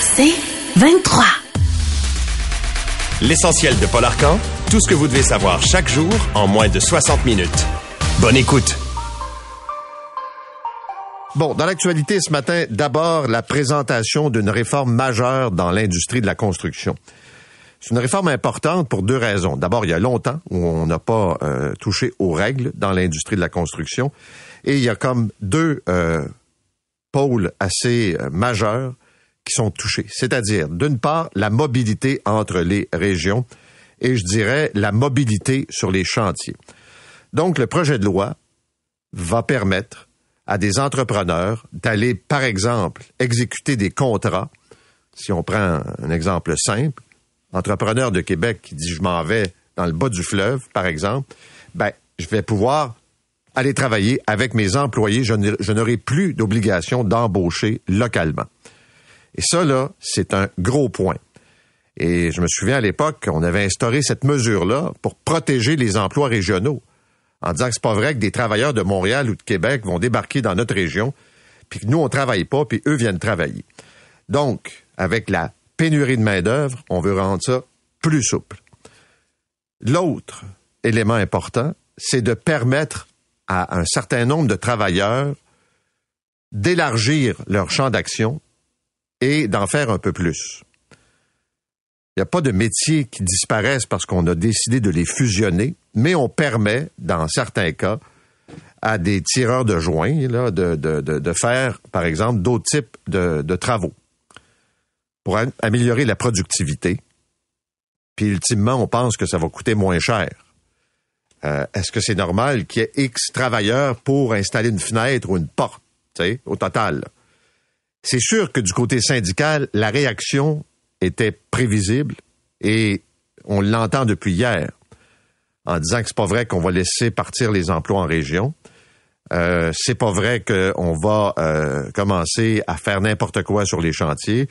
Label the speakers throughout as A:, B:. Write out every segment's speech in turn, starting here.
A: C'est 23.
B: L'essentiel de Paul Arcan, tout ce que vous devez savoir chaque jour en moins de 60 minutes. Bonne écoute.
C: Bon, dans l'actualité ce matin, d'abord la présentation d'une réforme majeure dans l'industrie de la construction. C'est une réforme importante pour deux raisons. D'abord, il y a longtemps où on n'a pas euh, touché aux règles dans l'industrie de la construction. Et il y a comme deux euh, pôles assez euh, majeurs qui sont touchés. C'est-à-dire, d'une part, la mobilité entre les régions et, je dirais, la mobilité sur les chantiers. Donc, le projet de loi va permettre à des entrepreneurs d'aller, par exemple, exécuter des contrats. Si on prend un exemple simple, entrepreneur de Québec qui dit je m'en vais dans le bas du fleuve, par exemple, ben, je vais pouvoir aller travailler avec mes employés. Je n'aurai plus d'obligation d'embaucher localement. Et ça, là, c'est un gros point. Et je me souviens à l'époque, on avait instauré cette mesure-là pour protéger les emplois régionaux, en disant que c'est pas vrai que des travailleurs de Montréal ou de Québec vont débarquer dans notre région, puis que nous, on travaille pas, puis eux viennent travailler. Donc, avec la pénurie de main-d'œuvre, on veut rendre ça plus souple. L'autre élément important, c'est de permettre à un certain nombre de travailleurs d'élargir leur champ d'action et d'en faire un peu plus. Il n'y a pas de métiers qui disparaissent parce qu'on a décidé de les fusionner, mais on permet, dans certains cas, à des tireurs de joints de, faire, par exemple, d'autres types de, travaux pour améliorer la productivité. Puis ultimement, on pense que ça va coûter moins cher. Euh, est-ce que c'est normal qu'il y ait X travailleurs pour installer une fenêtre ou une porte, au total? C'est sûr que du côté syndical, la réaction était prévisible et on l'entend depuis hier en disant que c'est pas vrai qu'on va laisser partir les emplois en région. Euh, c'est pas vrai qu'on va euh, commencer à faire n'importe quoi sur les chantiers.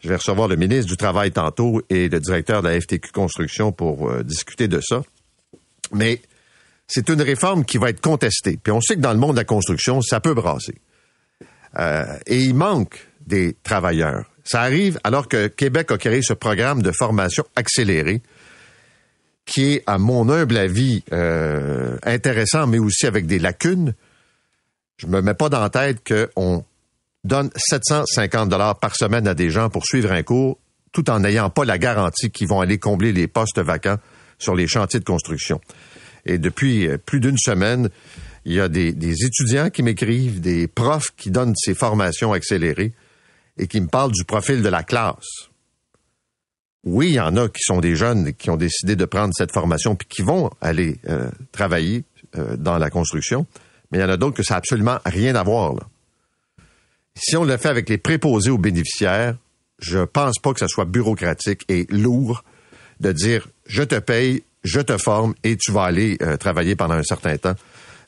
C: Je vais recevoir le ministre du Travail tantôt et le directeur de la FTQ Construction pour euh, discuter de ça. Mais c'est une réforme qui va être contestée. Puis on sait que dans le monde de la construction, ça peut brasser. Euh, et il manque des travailleurs. Ça arrive alors que Québec a créé ce programme de formation accélérée qui est, à mon humble avis, euh, intéressant, mais aussi avec des lacunes. Je me mets pas dans la tête qu'on donne 750 dollars par semaine à des gens pour suivre un cours, tout en n'ayant pas la garantie qu'ils vont aller combler les postes vacants sur les chantiers de construction. Et depuis euh, plus d'une semaine, il y a des, étudiants qui m'écrivent, des profs qui donnent ces formations accélérées et qui me parlent du profil de la classe. Oui, il y en a qui sont des jeunes qui ont décidé de prendre cette formation puis qui vont aller euh, travailler euh, dans la construction, mais il y en a d'autres que ça n'a absolument rien à voir. Si on le fait avec les préposés aux bénéficiaires, je pense pas que ça soit bureaucratique et lourd de dire je te paye, je te forme et tu vas aller euh, travailler pendant un certain temps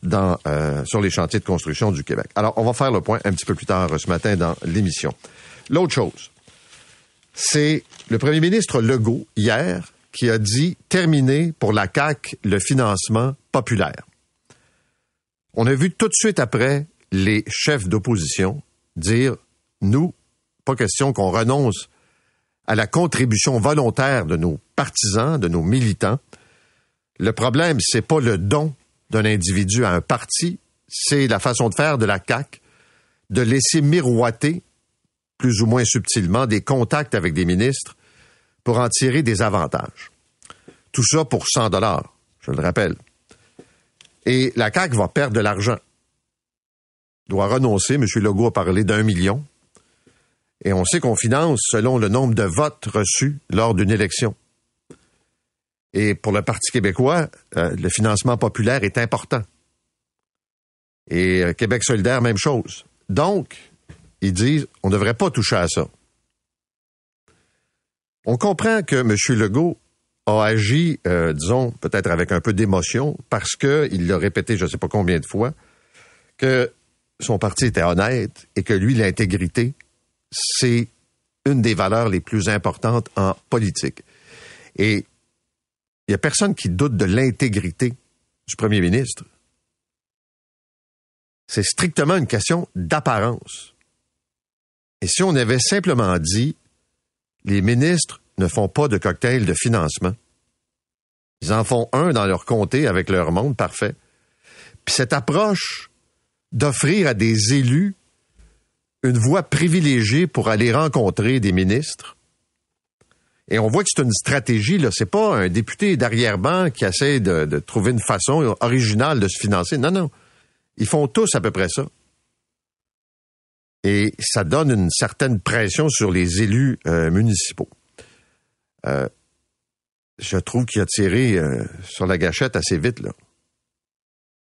C: euh, sur les chantiers de construction du Québec. Alors, on va faire le point un petit peu plus tard ce matin dans l'émission. L'autre chose, c'est le premier ministre Legault, hier, qui a dit terminer pour la CAQ le financement populaire. On a vu tout de suite après les chefs d'opposition dire, nous, pas question qu'on renonce à la contribution volontaire de nos partisans, de nos militants, le problème, c'est pas le don d'un individu à un parti, c'est la façon de faire de la CAC, de laisser miroiter, plus ou moins subtilement, des contacts avec des ministres pour en tirer des avantages. Tout ça pour 100 dollars, je le rappelle. Et la CAC va perdre de l'argent. Doit renoncer, M. Legault a parlé d'un million. Et on sait qu'on finance selon le nombre de votes reçus lors d'une élection. Et pour le Parti québécois, euh, le financement populaire est important. Et euh, Québec solidaire, même chose. Donc, ils disent, on ne devrait pas toucher à ça. On comprend que M. Legault a agi, euh, disons, peut-être avec un peu d'émotion, parce qu'il l'a répété je ne sais pas combien de fois, que son parti était honnête et que lui, l'intégrité, c'est une des valeurs les plus importantes en politique. Et il n'y a personne qui doute de l'intégrité du premier ministre. C'est strictement une question d'apparence. Et si on avait simplement dit, les ministres ne font pas de cocktail de financement, ils en font un dans leur comté avec leur monde, parfait. Puis cette approche d'offrir à des élus une voie privilégiée pour aller rencontrer des ministres, et on voit que c'est une stratégie, là. C'est pas un député d'arrière-ban qui essaie de, trouver une façon originale de se financer. Non, non. Ils font tous à peu près ça. Et ça donne une certaine pression sur les élus euh, municipaux. Euh, je trouve qu'il a tiré euh, sur la gâchette assez vite, là.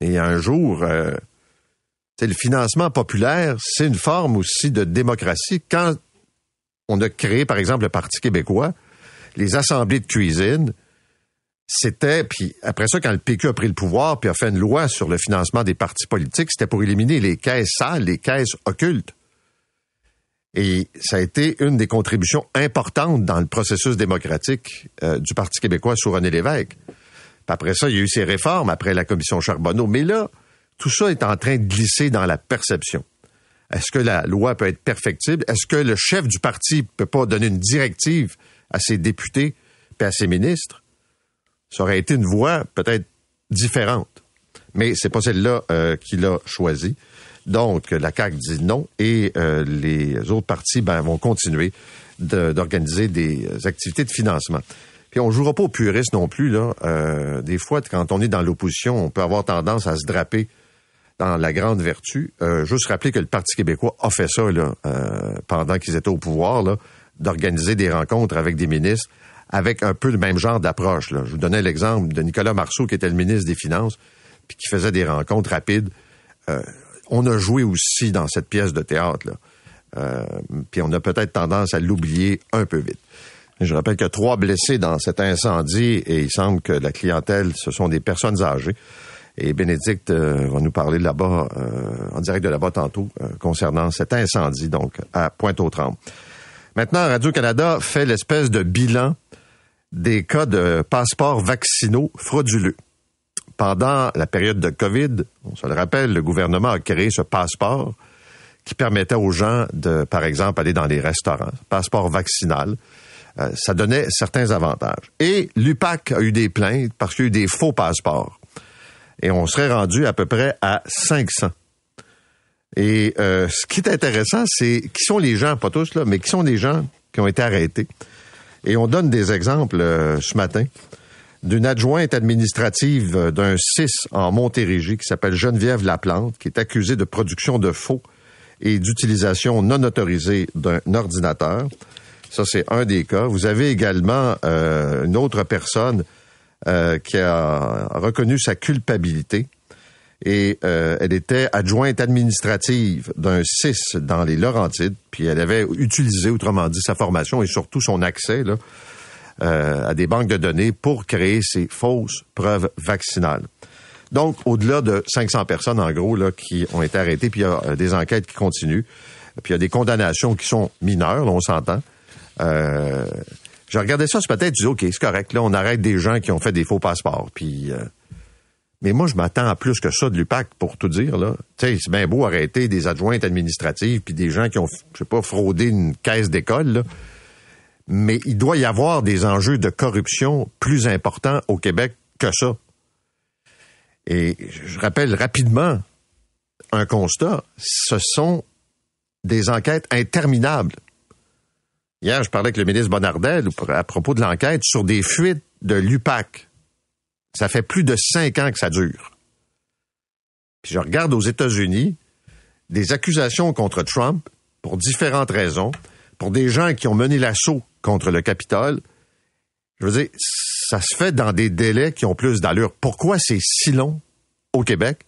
C: Et un jour, le financement populaire, c'est une forme aussi de démocratie. Quand on a créé, par exemple, le Parti québécois, les assemblées de cuisine, c'était, puis après ça, quand le PQ a pris le pouvoir, puis a fait une loi sur le financement des partis politiques, c'était pour éliminer les caisses sales, les caisses occultes. Et ça a été une des contributions importantes dans le processus démocratique euh, du Parti québécois sous René Lévesque. Puis après ça, il y a eu ces réformes après la commission Charbonneau. Mais là, tout ça est en train de glisser dans la perception. Est-ce que la loi peut être perfectible? Est-ce que le chef du parti peut pas donner une directive à ses députés et à ses ministres, ça aurait été une voie peut-être différente. Mais c'est pas celle-là euh, qu'il a choisie. Donc, la CAQ dit non et euh, les autres partis ben, vont continuer d'organiser des activités de financement. Puis on jouera pas aux puristes non plus. Là. Euh, des fois, quand on est dans l'opposition, on peut avoir tendance à se draper dans la grande vertu. Euh, juste rappeler que le Parti québécois a fait ça là, euh, pendant qu'ils étaient au pouvoir. Là d'organiser des rencontres avec des ministres avec un peu le même genre d'approche. Je vous donnais l'exemple de Nicolas Marceau, qui était le ministre des Finances, puis qui faisait des rencontres rapides. Euh, on a joué aussi dans cette pièce de théâtre. Là. Euh, puis on a peut-être tendance à l'oublier un peu vite. Je rappelle a trois blessés dans cet incendie et il semble que la clientèle, ce sont des personnes âgées. Et Bénédicte euh, va nous parler là-bas, en direct de là-bas tantôt, concernant cet incendie, donc à Pointe-aux-Trembles. Maintenant, Radio-Canada fait l'espèce de bilan des cas de passeports vaccinaux frauduleux. Pendant la période de COVID, on se le rappelle, le gouvernement a créé ce passeport qui permettait aux gens de, par exemple, aller dans les restaurants, passeport vaccinal. Euh, ça donnait certains avantages. Et l'UPAC a eu des plaintes parce qu'il y a eu des faux passeports. Et on serait rendu à peu près à 500. Et euh, ce qui est intéressant, c'est qui sont les gens, pas tous là, mais qui sont les gens qui ont été arrêtés. Et on donne des exemples euh, ce matin d'une adjointe administrative euh, d'un CIS en Montérégie qui s'appelle Geneviève Laplante, qui est accusée de production de faux et d'utilisation non autorisée d'un ordinateur. Ça, c'est un des cas. Vous avez également une autre personne qui a reconnu sa culpabilité et euh, elle était adjointe administrative d'un CIS dans les Laurentides, puis elle avait utilisé, autrement dit, sa formation et surtout son accès là, euh, à des banques de données pour créer ces fausses preuves vaccinales. Donc, au-delà de 500 personnes, en gros, là, qui ont été arrêtées, puis il y a euh, des enquêtes qui continuent, puis il y a des condamnations qui sont mineures, là, on s'entend. Euh, je regardais ça ce matin, je dis, OK, c'est correct, là, on arrête des gens qui ont fait des faux passeports, puis... Mais moi, je m'attends à plus que ça de l'UPAC, pour tout dire. Là. c'est bien beau arrêter des adjointes administratives puis des gens qui ont, je sais pas, fraudé une caisse d'école. Mais il doit y avoir des enjeux de corruption plus importants au Québec que ça. Et je rappelle rapidement un constat. Ce sont des enquêtes interminables. Hier, je parlais avec le ministre Bonnardel à propos de l'enquête sur des fuites de l'UPAC ça fait plus de cinq ans que ça dure. Puis je regarde aux États-Unis des accusations contre Trump pour différentes raisons, pour des gens qui ont mené l'assaut contre le Capitole. Je veux dire, ça se fait dans des délais qui ont plus d'allure. Pourquoi c'est si long au Québec?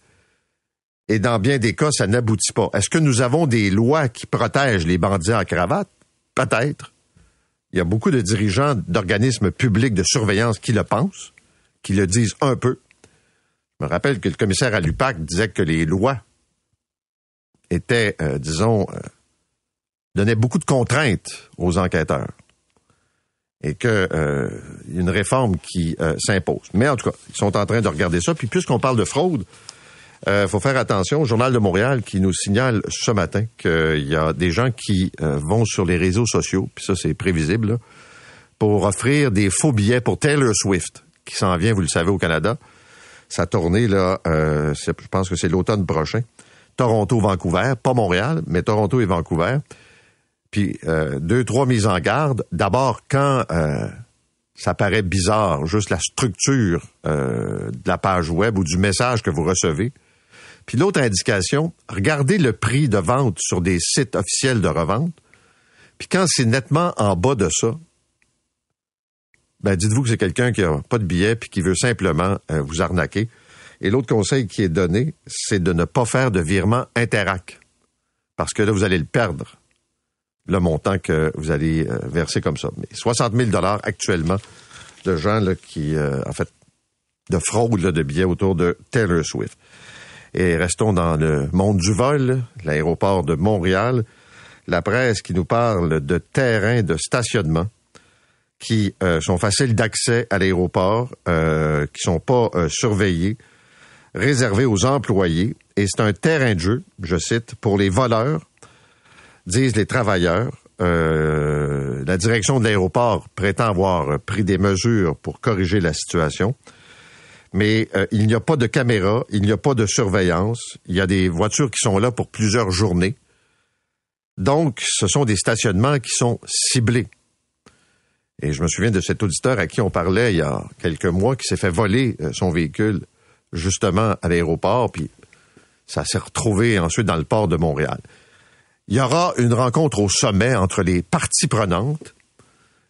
C: Et dans bien des cas, ça n'aboutit pas. Est-ce que nous avons des lois qui protègent les bandits en cravate? Peut-être. Il y a beaucoup de dirigeants d'organismes publics de surveillance qui le pensent qui le disent un peu. Je me rappelle que le commissaire à l'UPAC disait que les lois étaient, euh, disons, euh, donnaient beaucoup de contraintes aux enquêteurs et qu'il euh, y a une réforme qui s'impose. Mais en tout cas, ils sont en train de regarder ça. Puis puisqu'on parle de fraude, Il faut faire attention au Journal de Montréal qui nous signale ce matin qu'il y a des gens qui vont sur les réseaux sociaux, puis ça c'est prévisible, pour offrir des faux billets pour Taylor Swift, qui s'en vient, vous le savez, au Canada. Sa tournée, là, je pense que c'est l'automne prochain. Toronto-Vancouver, pas Montréal, mais Toronto et Vancouver. Puis deux, trois mises en garde. D'abord, quand ça paraît bizarre, juste la structure euh, de la page web ou du message que vous recevez. Puis l'autre indication, regardez le prix de vente sur des sites officiels de revente. Puis quand c'est nettement en bas de ça, ben dites-vous que c'est quelqu'un qui a pas de billet puis qui veut simplement euh, vous arnaquer. Et l'autre conseil qui est donné, c'est de ne pas faire de virement interac. Parce que là, vous allez le perdre le montant que vous allez euh, verser comme ça. Mais 60 000 dollars actuellement de gens là, qui, euh, en fait, de fraude de billets autour de Taylor Swift. Et restons dans le monde du vol, l'aéroport de Montréal. La presse qui nous parle de terrains de stationnement qui euh, sont faciles d'accès à l'aéroport, euh, qui sont pas surveillés, réservés aux employés. Et c'est un terrain de jeu, je cite, pour les voleurs disent les travailleurs. Euh, la direction de l'aéroport prétend avoir pris des mesures pour corriger la situation. Mais euh, il n'y a pas de caméra, il n'y a pas de surveillance. Il y a des voitures qui sont là pour plusieurs journées. Donc, ce sont des stationnements qui sont ciblés. Et je me souviens de cet auditeur à qui on parlait il y a quelques mois qui s'est fait voler euh, son véhicule justement à l'aéroport, puis ça s'est retrouvé ensuite dans le port de Montréal. Il y aura une rencontre au sommet entre les parties prenantes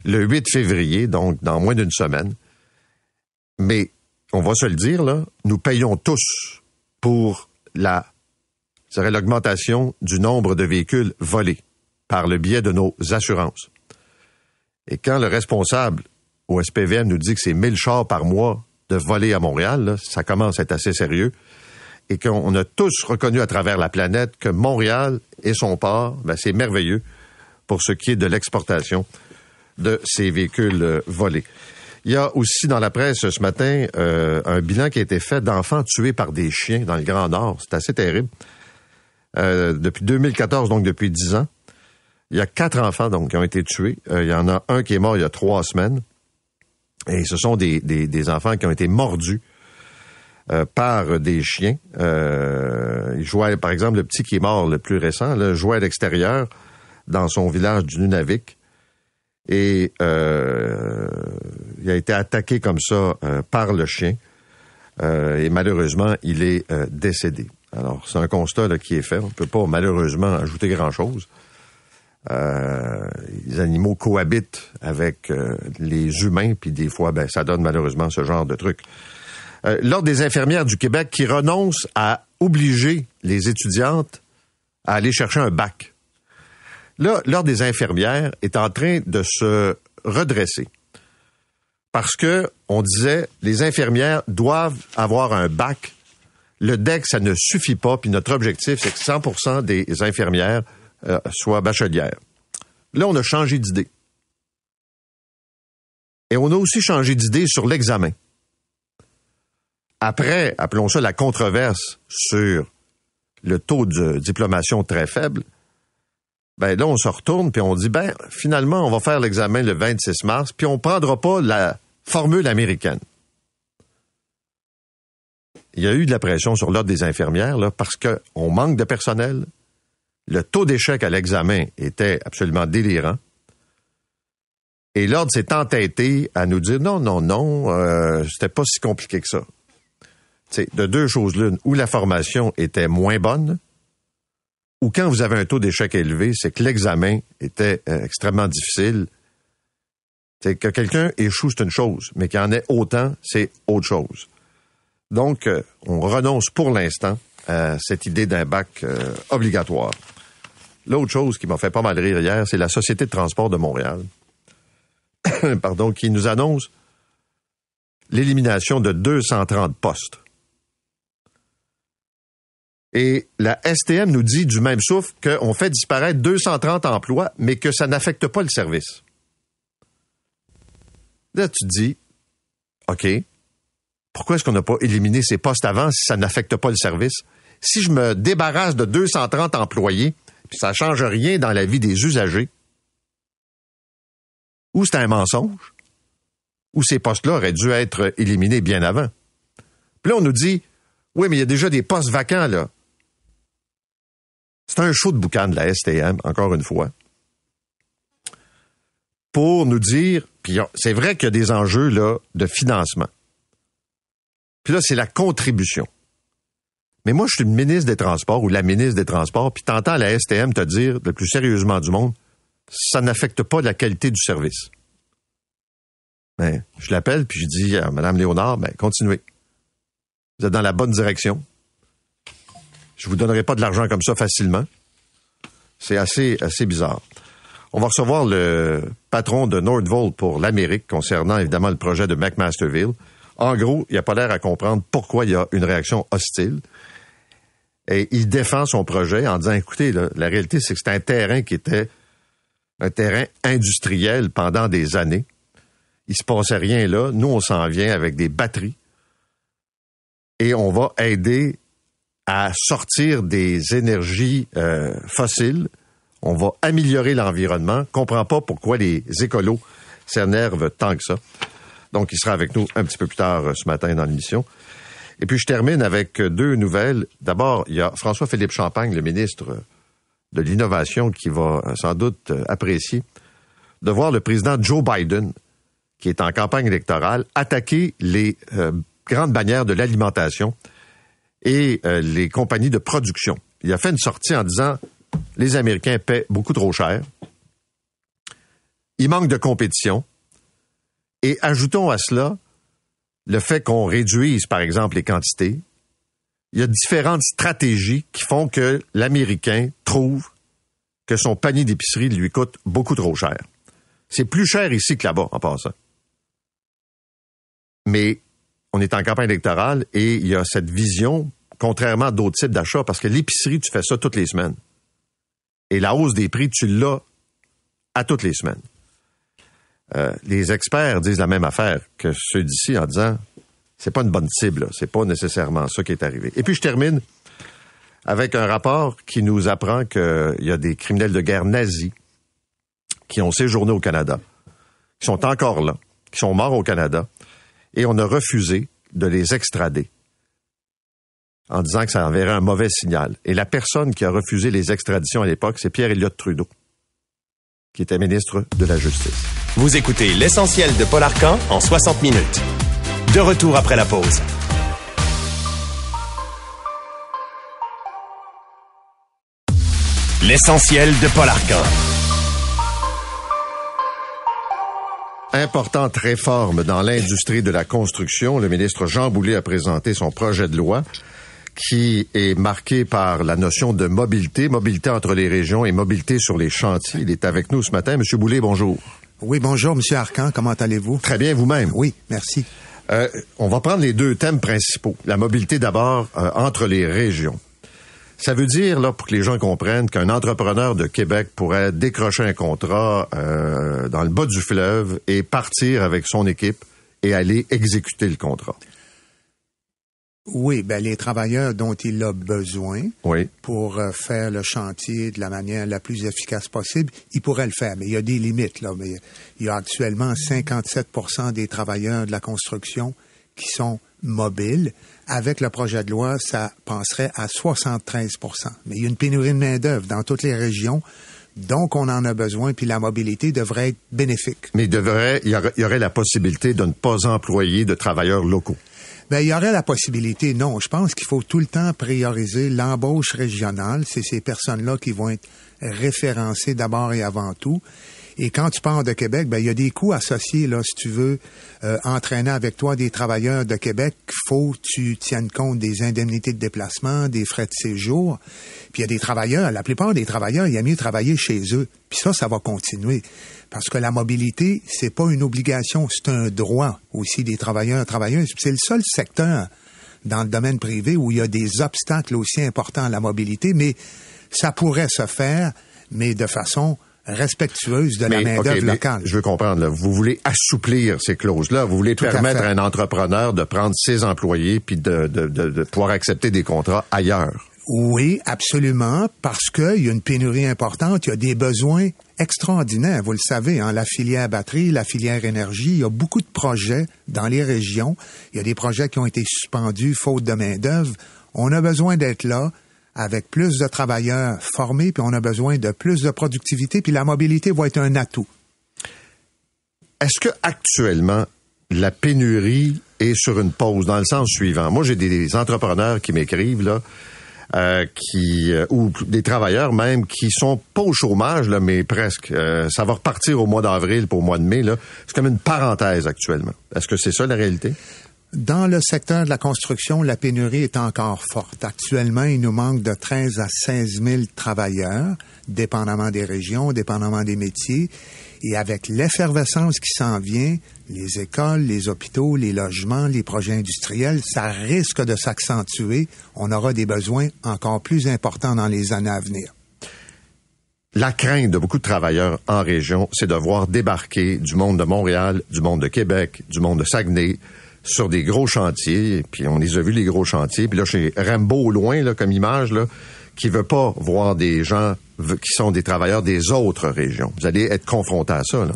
C: le 8 février, donc dans moins d'une semaine. Mais on va se le dire, nous payons tous pour la l'augmentation du nombre de véhicules volés par le biais de nos assurances. Et quand le responsable au SPVM nous dit que c'est 1000 chars par mois de voler à Montréal, ça commence à être assez sérieux et qu'on a tous reconnu à travers la planète que Montréal et son port, ben, c'est merveilleux pour ce qui est de l'exportation de ces véhicules euh, volés. Il y a aussi dans la presse ce matin euh, un bilan qui a été fait d'enfants tués par des chiens dans le Grand Nord. C'est assez terrible. Euh, depuis 2014, donc depuis 10 ans, il y a quatre enfants donc qui ont été tués. il y en a un qui est mort il y a trois semaines. Et ce sont des, des, des enfants qui ont été mordus euh, par des chiens. Euh, il jouait, par exemple, le petit qui est mort, le plus récent, là, jouait à l'extérieur dans son village du Nunavik. Et euh, il a été attaqué comme ça euh, par le chien. et malheureusement, il est décédé. Alors, c'est un constat qui est fait. On ne peut pas malheureusement ajouter grand-chose. Les animaux cohabitent avec les humains, puis des fois, ben, ça donne malheureusement ce genre de truc. Euh, l'Ordre des infirmières du Québec qui renonce à obliger les étudiantes à aller chercher un bac. Là, l'Ordre des infirmières est en train de se redresser. Parce que, on disait, les infirmières doivent avoir un bac. Le DEC, ça ne suffit pas, puis notre objectif, c'est que 100% des infirmières euh, soient bachelières. Là, on a changé d'idée. Et on a aussi changé d'idée sur l'examen après, appelons ça la controverse sur le taux de diplomation très faible, ben là, on se retourne puis on dit, ben, finalement, on va faire l'examen le 26 mars, puis on prendra pas la formule américaine. Il y a eu de la pression sur l'ordre des infirmières, là, parce qu'on manque de personnel. Le taux d'échec à l'examen était absolument délirant. Et l'ordre s'est entêté à nous dire, non, non, non, euh, c'était pas si compliqué que ça de deux choses l'une, où la formation était moins bonne, ou quand vous avez un taux d'échec élevé, c'est que l'examen était euh, extrêmement difficile. C'est que quelqu'un échoue, c'est une chose, mais qu'il en ait autant, c'est autre chose. Donc, euh, on renonce pour l'instant à cette idée d'un bac obligatoire. L'autre chose qui m'a fait pas mal rire hier, c'est la Société de transport de Montréal, pardon, qui nous annonce l'élimination de 230 postes. Et la STM nous dit du même souffle qu'on fait disparaître 230 emplois, mais que ça n'affecte pas le service. Là, tu te dis, OK, pourquoi est-ce qu'on n'a pas éliminé ces postes avant si ça n'affecte pas le service? Si je me débarrasse de 230 employés, ça change rien dans la vie des usagers, ou c'est un mensonge, ou ces postes-là auraient dû être éliminés bien avant. Puis là, on nous dit, oui, mais il y a déjà des postes vacants, là. C'est un show de boucan de la STM, encore une fois, pour nous dire, puis c'est vrai qu'il y a des enjeux là de financement. Puis là, c'est la contribution. Mais moi, je suis le ministre des Transports ou la ministre des Transports, puis t'entends la STM te dire le plus sérieusement du monde, ça n'affecte pas la qualité du service. Ben, je l'appelle, puis je dis à Mme Léonard, ben, continuez. Vous êtes dans la bonne direction. Je vous donnerai pas de l'argent comme ça facilement. C'est assez, assez bizarre. On va recevoir le patron de Nordvolt pour l'Amérique concernant évidemment le projet de McMasterville. En gros, il n'a pas l'air à comprendre pourquoi il y a une réaction hostile. Et il défend son projet en disant, écoutez, la réalité, c'est que c'est un terrain qui était un terrain industriel pendant des années. Il se passait rien là. Nous, on s'en vient avec des batteries. Et on va aider à sortir des énergies euh, fossiles on va améliorer l'environnement. Comprends pas pourquoi les écolos s'énervent tant que ça. Donc, il sera avec nous un petit peu plus tard euh, ce matin dans l'émission. Et puis, je termine avec euh, deux nouvelles. D'abord, il y a François-Philippe Champagne, le ministre de l'Innovation, qui va euh, sans doute apprécier de voir le président Joe Biden, qui est en campagne électorale, attaquer les grandes bannières de l'alimentation et les compagnies de production. Il a fait une sortie en disant les Américains paient beaucoup trop cher. Il manque de compétition. Et ajoutons à cela le fait qu'on réduise, par exemple, les quantités. Il y a différentes stratégies qui font que l'Américain trouve que son panier d'épicerie lui coûte beaucoup trop cher. C'est plus cher ici que là-bas, en passant. Mais on est en campagne électorale et il y a cette vision, contrairement à d'autres types d'achats, parce que l'épicerie, tu fais ça toutes les semaines. Et la hausse des prix, tu l'as à toutes les semaines. Euh, les experts disent la même affaire que ceux d'ici en disant c'est pas une bonne cible, c'est pas nécessairement ça qui est arrivé. Et puis je termine avec un rapport qui nous apprend qu'il y a des criminels de guerre nazis qui ont séjourné au Canada, qui sont encore là, qui sont morts au Canada, et on a refusé de les extrader en disant que ça enverrait un mauvais signal. Et la personne qui a refusé les extraditions à l'époque, c'est Pierre Elliott Trudeau, qui était ministre de la Justice.
B: Vous écoutez l'essentiel de Paul Arcan en 60 minutes. De retour après la pause. L'essentiel de Paul Arcan.
C: Importante réforme dans l'industrie de la construction. Le ministre Jean Boulet a présenté son projet de loi qui est marqué par la notion de mobilité, mobilité entre les régions et mobilité sur les chantiers. Il est avec nous ce matin. Monsieur Boulay, bonjour.
D: Oui, bonjour, Monsieur Arcan. Comment allez-vous?
C: Très bien, vous-même.
D: Oui, merci.
C: Euh, on va prendre les deux thèmes principaux. La mobilité d'abord euh, entre les régions. Ça veut dire, là, pour que les gens comprennent, qu'un entrepreneur de Québec pourrait décrocher un contrat euh, dans le bas du fleuve et partir avec son équipe et aller exécuter le contrat.
D: Oui, ben les travailleurs dont il a besoin pour euh, faire le chantier de la manière la plus efficace possible, il pourrait le faire, mais il y a des limites là. Mais il y a actuellement 57% des travailleurs de la construction qui sont mobiles. Avec le projet de loi, ça penserait à 73% Mais il y a une pénurie de main d'œuvre dans toutes les régions. Donc, on en a besoin, puis la mobilité devrait être bénéfique.
C: Mais il, devrait, il y aurait la possibilité de ne pas employer de travailleurs locaux.
D: Ben, il y aurait la possibilité, non. Je pense qu'il faut tout le temps prioriser l'embauche régionale. C'est ces personnes-là qui vont être référencées d'abord et avant tout. Et quand tu pars de Québec, ben il y a des coûts associés là. Si tu veux euh, entraîner avec toi des travailleurs de Québec, faut que tu tiennes compte des indemnités de déplacement, des frais de séjour. Puis il y a des travailleurs, la plupart des travailleurs, il y a mieux travailler chez eux. Puis ça, ça va continuer. Parce que la mobilité, c'est pas une obligation, c'est un droit aussi des travailleurs, travailleuses. C'est le seul secteur dans le domaine privé où il y a des obstacles aussi importants à la mobilité, mais ça pourrait se faire, mais de façon respectueuse de la main-d'œuvre locale.
C: Je veux comprendre, là, vous voulez assouplir ces clauses-là. Vous voulez permettre à, un entrepreneur de prendre ses employés puis de, de, de pouvoir accepter des contrats ailleurs.
D: Oui, absolument, parce qu'il y a une pénurie importante, il y a des besoins extraordinaires. Vous le savez, hein, la filière batterie, la filière énergie, il y a beaucoup de projets dans les régions. Il y a des projets qui ont été suspendus faute de main-d'œuvre. On a besoin d'être là avec plus de travailleurs formés, puis on a besoin de plus de productivité, puis la mobilité va être un atout.
C: Est-ce que actuellement la pénurie est sur une pause dans le sens suivant? Moi, j'ai des entrepreneurs qui m'écrivent là euh, qui euh, ou des travailleurs même qui sont pas au chômage là, mais presque. Euh, ça va repartir au mois d'avril pour au mois de mai là. C'est comme une parenthèse actuellement. Est-ce que c'est ça la réalité?
D: Dans le secteur de la construction, la pénurie est encore forte. Actuellement, il nous manque de 13 à 16 000 travailleurs, dépendamment des régions, dépendamment des métiers. Et avec l'effervescence qui s'en vient, les écoles, les hôpitaux, les logements, les projets industriels, ça risque de s'accentuer. On aura des besoins encore plus importants dans les années à venir.
C: La crainte de beaucoup de travailleurs en région, c'est de voir débarquer du monde de Montréal, du monde de Québec, du monde de Saguenay, sur des gros chantiers, puis on les a vus les gros chantiers, puis là chez Rambo au loin là comme image là, qui veut pas voir des gens qui sont des travailleurs des autres régions. Vous allez être confronté à ça là.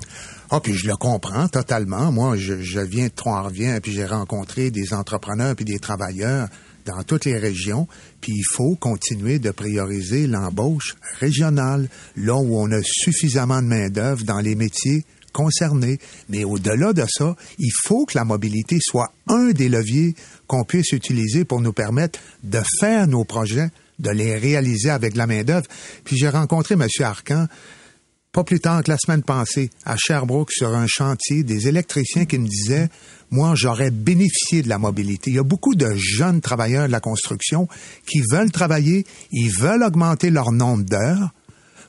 D: Ah, puis je le comprends totalement. Moi, je, viens de Trois-Rivières, puis j'ai rencontré des entrepreneurs puis des travailleurs dans toutes les régions, puis il faut continuer de prioriser l'embauche régionale, là où on a suffisamment de main-d'œuvre dans les métiers concernés. Mais au-delà de ça, il faut que la mobilité soit un des leviers qu'on puisse utiliser pour nous permettre de faire nos projets, de les réaliser avec la main-d'œuvre. Puis j'ai rencontré M. Arcan pas plus tard que la semaine passée, à Sherbrooke, sur un chantier, des électriciens qui me disaient, moi, j'aurais bénéficié de la mobilité. Il y a beaucoup de jeunes travailleurs de la construction qui veulent travailler, ils veulent augmenter leur nombre d'heures,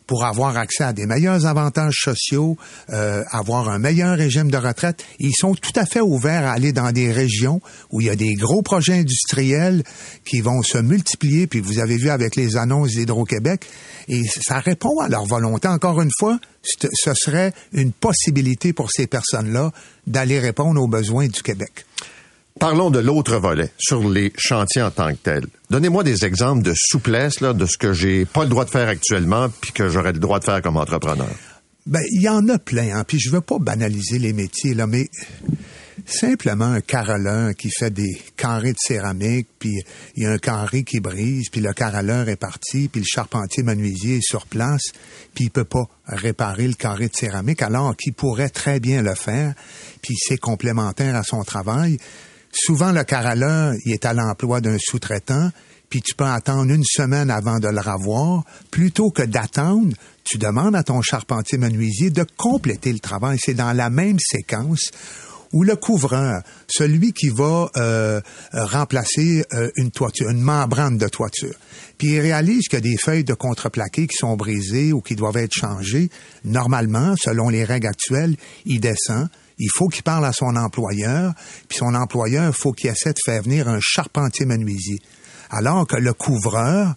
D: pour avoir accès à des meilleurs avantages sociaux, euh, avoir un meilleur régime de retraite. Ils sont tout à fait ouverts à aller dans des régions où il y a des gros projets industriels qui vont se multiplier, puis vous avez vu avec les annonces d'Hydro-Québec, et ça répond à leur volonté. Encore une fois, ce serait une possibilité pour ces personnes-là d'aller répondre aux besoins du Québec.
C: Parlons de l'autre volet, sur les chantiers en tant que tels. Donnez-moi des exemples de souplesse là, de ce que j'ai pas le droit de faire actuellement puis que j'aurais le droit de faire comme entrepreneur.
D: Ben, il y en a plein, hein, puis je veux pas banaliser les métiers, là, mais simplement un carreleur qui fait des carrés de céramique, puis il y a un carré qui brise, puis le carreleur est parti, puis le charpentier menuisier est sur place, puis il peut pas réparer le carré de céramique, alors qu'il pourrait très bien le faire, puis c'est complémentaire à son travail. Souvent, le carreleur, il est à l'emploi d'un sous-traitant, puis tu peux attendre une semaine avant de le revoir. Plutôt que d'attendre, tu demandes à ton charpentier menuisier de compléter le travail. C'est dans la même séquence où le couvreur, celui qui va euh, remplacer euh, une toiture, une membrane de toiture, puis il réalise a des feuilles de contreplaqué qui sont brisées ou qui doivent être changées. Normalement, selon les règles actuelles, il descend, il faut qu'il parle à son employeur, puis son employeur, il faut qu'il essaie de faire venir un charpentier menuisier. Alors que le couvreur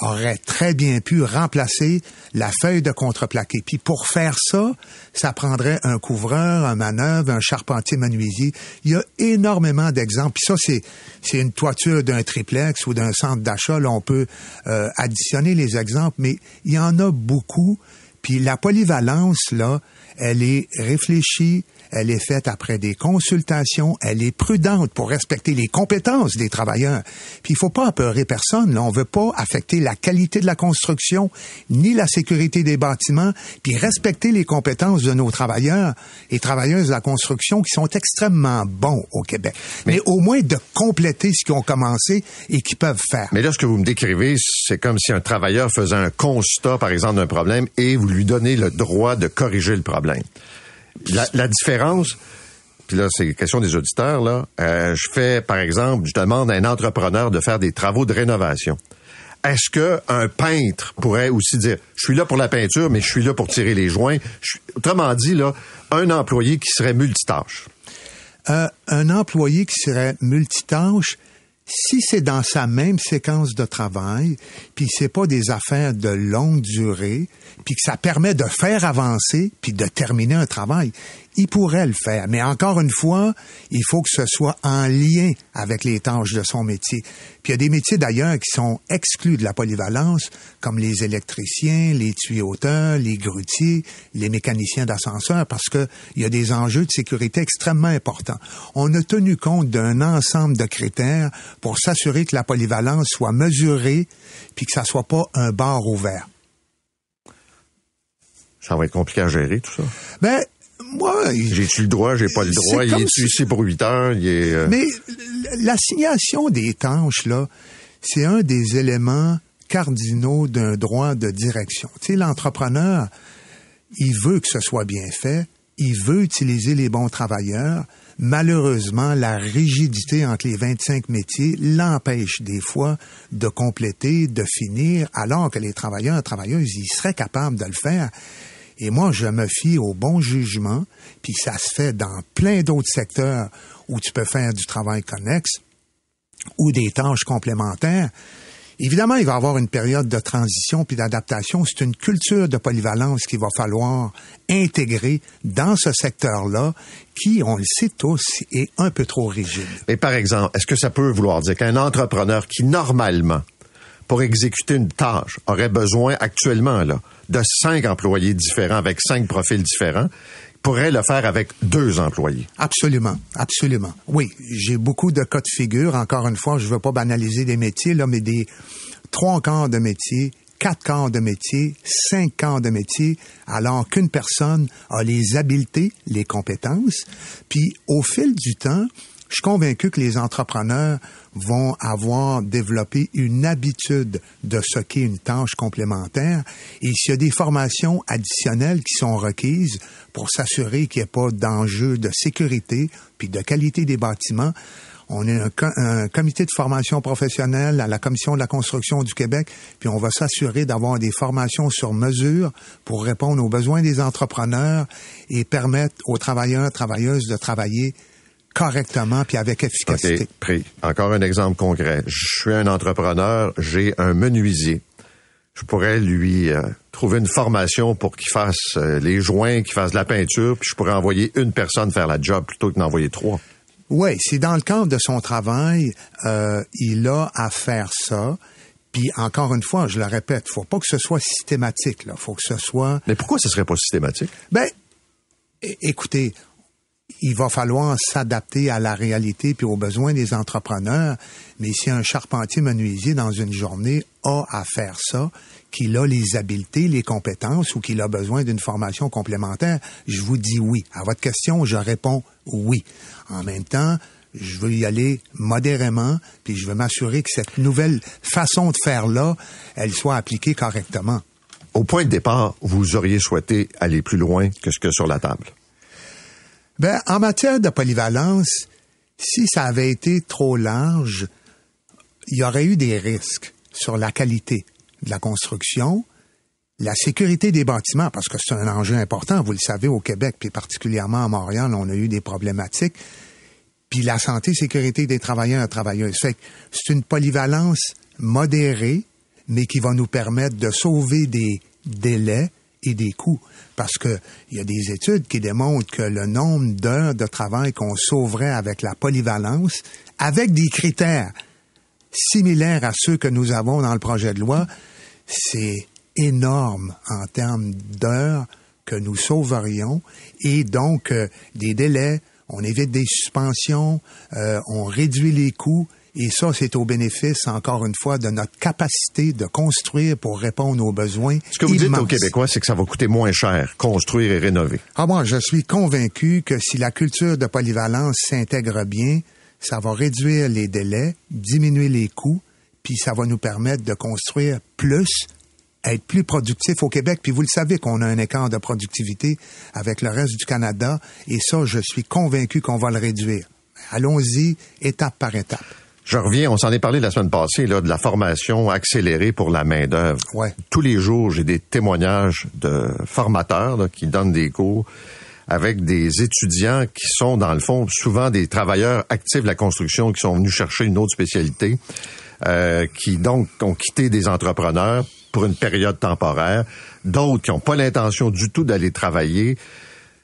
D: aurait très bien pu remplacer la feuille de contreplaqué. Puis pour faire ça, ça prendrait un couvreur, un manœuvre, un charpentier menuisier. Il y a énormément d'exemples. Puis ça, c'est, c'est une toiture d'un triplex ou d'un centre d'achat. Là, on peut euh, additionner les exemples, mais il y en a beaucoup. Puis la polyvalence, là, elle est réfléchie, elle est faite après des consultations, elle est prudente pour respecter les compétences des travailleurs. Puis il faut pas apeurer personne, là. on veut pas affecter la qualité de la construction ni la sécurité des bâtiments, puis respecter les compétences de nos travailleurs et travailleuses de la construction qui sont extrêmement bons au Québec. Mais, au moins de compléter ce qu'ils ont commencé et qu'ils peuvent faire.
C: Mais là, ce que vous me décrivez, c'est comme si un travailleur faisait un constat, par exemple, d'un problème et vous lui donnez le droit de corriger le problème. La, différence, puis là, c'est question des auditeurs, là. Euh, je fais, par exemple, je demande à un entrepreneur de faire des travaux de rénovation. Est-ce que un peintre pourrait aussi dire, je suis là pour la peinture, mais je suis là pour tirer les joints? autrement dit, là, un employé qui serait multitâche.
D: Euh, un employé qui serait multitâche, si c'est dans sa même séquence de travail, puis c'est pas des affaires de longue durée, puis que ça permet de faire avancer, puis de terminer un travail, il pourrait le faire. Mais encore une fois, il faut que ce soit en lien avec les tâches de son métier. Puis il y a des métiers d'ailleurs qui sont exclus de la polyvalence, comme les électriciens, les tuyauteurs, les grutiers, les mécaniciens d'ascenseur, parce que il y a des enjeux de sécurité extrêmement importants. On a tenu compte d'un ensemble de critères pour s'assurer que la polyvalence soit mesurée, puis que ça soit pas un bar ouvert.
C: Ça va être compliqué à gérer, tout ça.
D: Ben, moi,
C: j'ai-tu le droit, j'ai pas le droit, il est ici pour 8 heures, il est... Euh,
D: Mais l'assignation des tâches, là, c'est un des éléments cardinaux d'un droit de direction. Tu sais, l'entrepreneur, il veut que ce soit bien fait, il veut utiliser les bons travailleurs. Malheureusement, la rigidité entre les 25 métiers l'empêche des fois de compléter, de finir, alors que les travailleurs et travailleuses, ils seraient capables de le faire. Et moi, je me fie au bon jugement, puis ça se fait dans plein d'autres secteurs où tu peux faire du travail connexe ou des tâches complémentaires. Évidemment, il va y avoir une période de transition puis d'adaptation. C'est une culture de polyvalence qu'il va falloir intégrer dans ce secteur-là qui, on le sait tous, est un peu trop rigide.
C: Mais par exemple, est-ce que ça peut vouloir dire qu'un entrepreneur qui, normalement, pour exécuter une tâche, aurait besoin actuellement là, de cinq employés différents avec cinq profils différents, pourrait le faire avec deux employés.
D: Absolument, absolument. Oui, j'ai beaucoup de cas de figure. Encore une fois, je ne veux pas banaliser des métiers, là, mais des trois quarts de métiers, quatre quarts de métiers, cinq quarts de métiers, alors qu'une personne a les habiletés, les compétences, puis au fil du temps, je suis convaincu que les entrepreneurs vont avoir développé une habitude de ce qu'est une tâche complémentaire. Et s'il y a des formations additionnelles qui sont requises pour s'assurer qu'il n'y ait pas d'enjeux de sécurité puis de qualité des bâtiments, on est un, un, comité de formation professionnelle à la Commission de la construction du Québec, puis on va s'assurer d'avoir des formations sur mesure pour répondre aux besoins des entrepreneurs et permettre aux travailleurs et travailleuses de travailler correctement puis avec efficacité.
C: Pris. Encore un exemple concret. Je suis un entrepreneur, j'ai un menuisier. Je pourrais lui euh, trouver une formation pour qu'il fasse euh, les joints, qu'il fasse de la peinture, puis je pourrais envoyer une personne faire la job plutôt que d'envoyer trois.
D: Oui, c'est dans le cadre de son travail, euh, il a à faire ça. Puis encore une fois, je le répète, faut pas que ce soit systématique. Là, faut que ce soit.
C: Mais pourquoi ce serait pas systématique?
D: Ben, écoutez, il va falloir s'adapter à la réalité puis aux besoins des entrepreneurs. Mais si un charpentier menuisier dans une journée a à faire ça, qu'il a les habiletés, les compétences ou qu'il a besoin d'une formation complémentaire, je vous dis oui. À votre question, je réponds oui. En même temps, je veux y aller modérément, puis je veux m'assurer que cette nouvelle façon de faire-là, elle soit appliquée correctement.
C: Au point de départ, vous auriez souhaité aller plus loin que ce que sur la table.
D: Ben, en matière de polyvalence, si ça avait été trop large, il y aurait eu des risques sur la qualité de la construction, la sécurité des bâtiments, parce que c'est un enjeu important, vous le savez, au Québec, puis particulièrement à Montréal, on a eu des problématiques, puis la santé et sécurité des travailleurs et travailleuses. c'est une polyvalence modérée, mais qui va nous permettre de sauver des délais et des coûts. Parce que il y a des études qui démontrent que le nombre d'heures de travail qu'on sauverait avec la polyvalence, avec des critères similaires à ceux que nous avons dans le projet de loi, c'est énorme en termes d'heures que nous sauverions et donc euh, des délais, on évite des suspensions, euh, on réduit les coûts et ça, c'est au bénéfice, encore une fois, de notre capacité de construire pour répondre aux besoins.
C: Ce que vous dites aux Québécois, c'est que ça va coûter moins cher, construire et rénover.
D: Ah moi, je suis convaincu que si la culture de polyvalence s'intègre bien, ça va réduire les délais, diminuer les coûts, puis ça va nous permettre de construire plus, être plus productif au Québec. Puis vous le savez qu'on a un écart de productivité avec le reste du Canada, et ça, je suis convaincu qu'on va le réduire. Allons-y étape par étape.
C: Je reviens, on s'en est parlé la semaine passée, là, de la formation accélérée pour la main-d'œuvre.
D: Ouais.
C: Tous les jours, j'ai des témoignages de formateurs qui donnent des cours avec des étudiants qui sont, dans le fond, souvent des travailleurs actifs de la construction qui sont venus chercher une autre spécialité, euh, qui donc ont quitté des entrepreneurs pour une période temporaire, d'autres qui n'ont pas l'intention du tout d'aller travailler.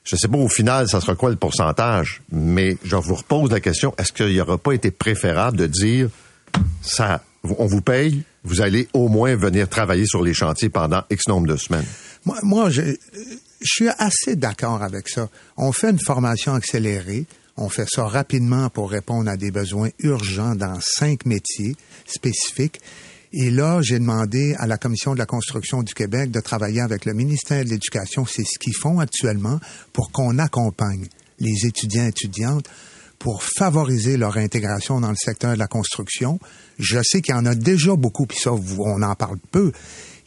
C: Je sais pas au final, ça sera quoi le pourcentage, mais je vous repose la question, est-ce qu'il n'y aurait pas été préférable de dire, ça, on vous paye, vous allez au moins venir travailler sur les chantiers pendant X nombre de semaines?
D: Moi, je suis assez d'accord avec ça. On fait une formation accélérée. On fait ça rapidement pour répondre à des besoins urgents dans cinq métiers spécifiques. Et là, j'ai demandé à la Commission de la construction du Québec de travailler avec le ministère de l'Éducation. C'est ce qu'ils font actuellement pour qu'on accompagne les étudiants et étudiantes pour favoriser leur intégration dans le secteur de la construction. Je sais qu'il y en a déjà beaucoup, puis ça, on en parle peu,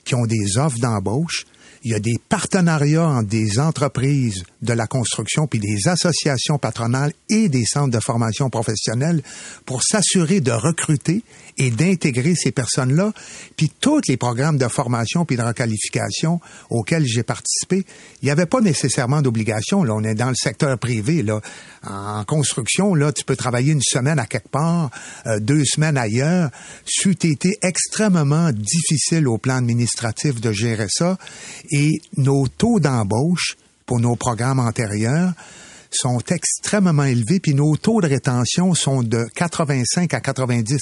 D: qui ont des offres d'embauche il y a des partenariats entre des entreprises de la construction puis des associations patronales et des centres de formation professionnelle pour s'assurer de recruter et d'intégrer ces personnes-là. Puis tous les programmes de formation puis de requalification auxquels j'ai participé, il n'y avait pas nécessairement d'obligation. Là, on est dans le secteur privé. Là, en construction, là, tu peux travailler une semaine à quelque part, euh, deux semaines ailleurs. C'eût été extrêmement difficile au plan administratif de gérer ça. Et nos taux d'embauche pour nos programmes antérieurs sont extrêmement élevés, puis nos taux de rétention sont de 85 à 90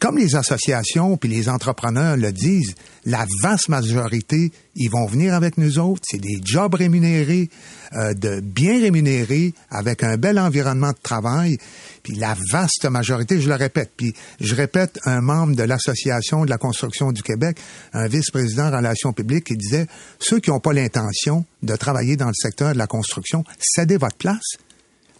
D: comme les associations puis les entrepreneurs le disent, la vaste majorité, ils vont venir avec nous autres. C'est des jobs rémunérés, euh, de bien rémunérés, avec un bel environnement de travail. Puis la vaste majorité, je le répète, puis je répète un membre de l'Association de la construction du Québec, un vice-président en relations publiques, qui disait, ceux qui n'ont pas l'intention de travailler dans le secteur de la construction, cédez votre place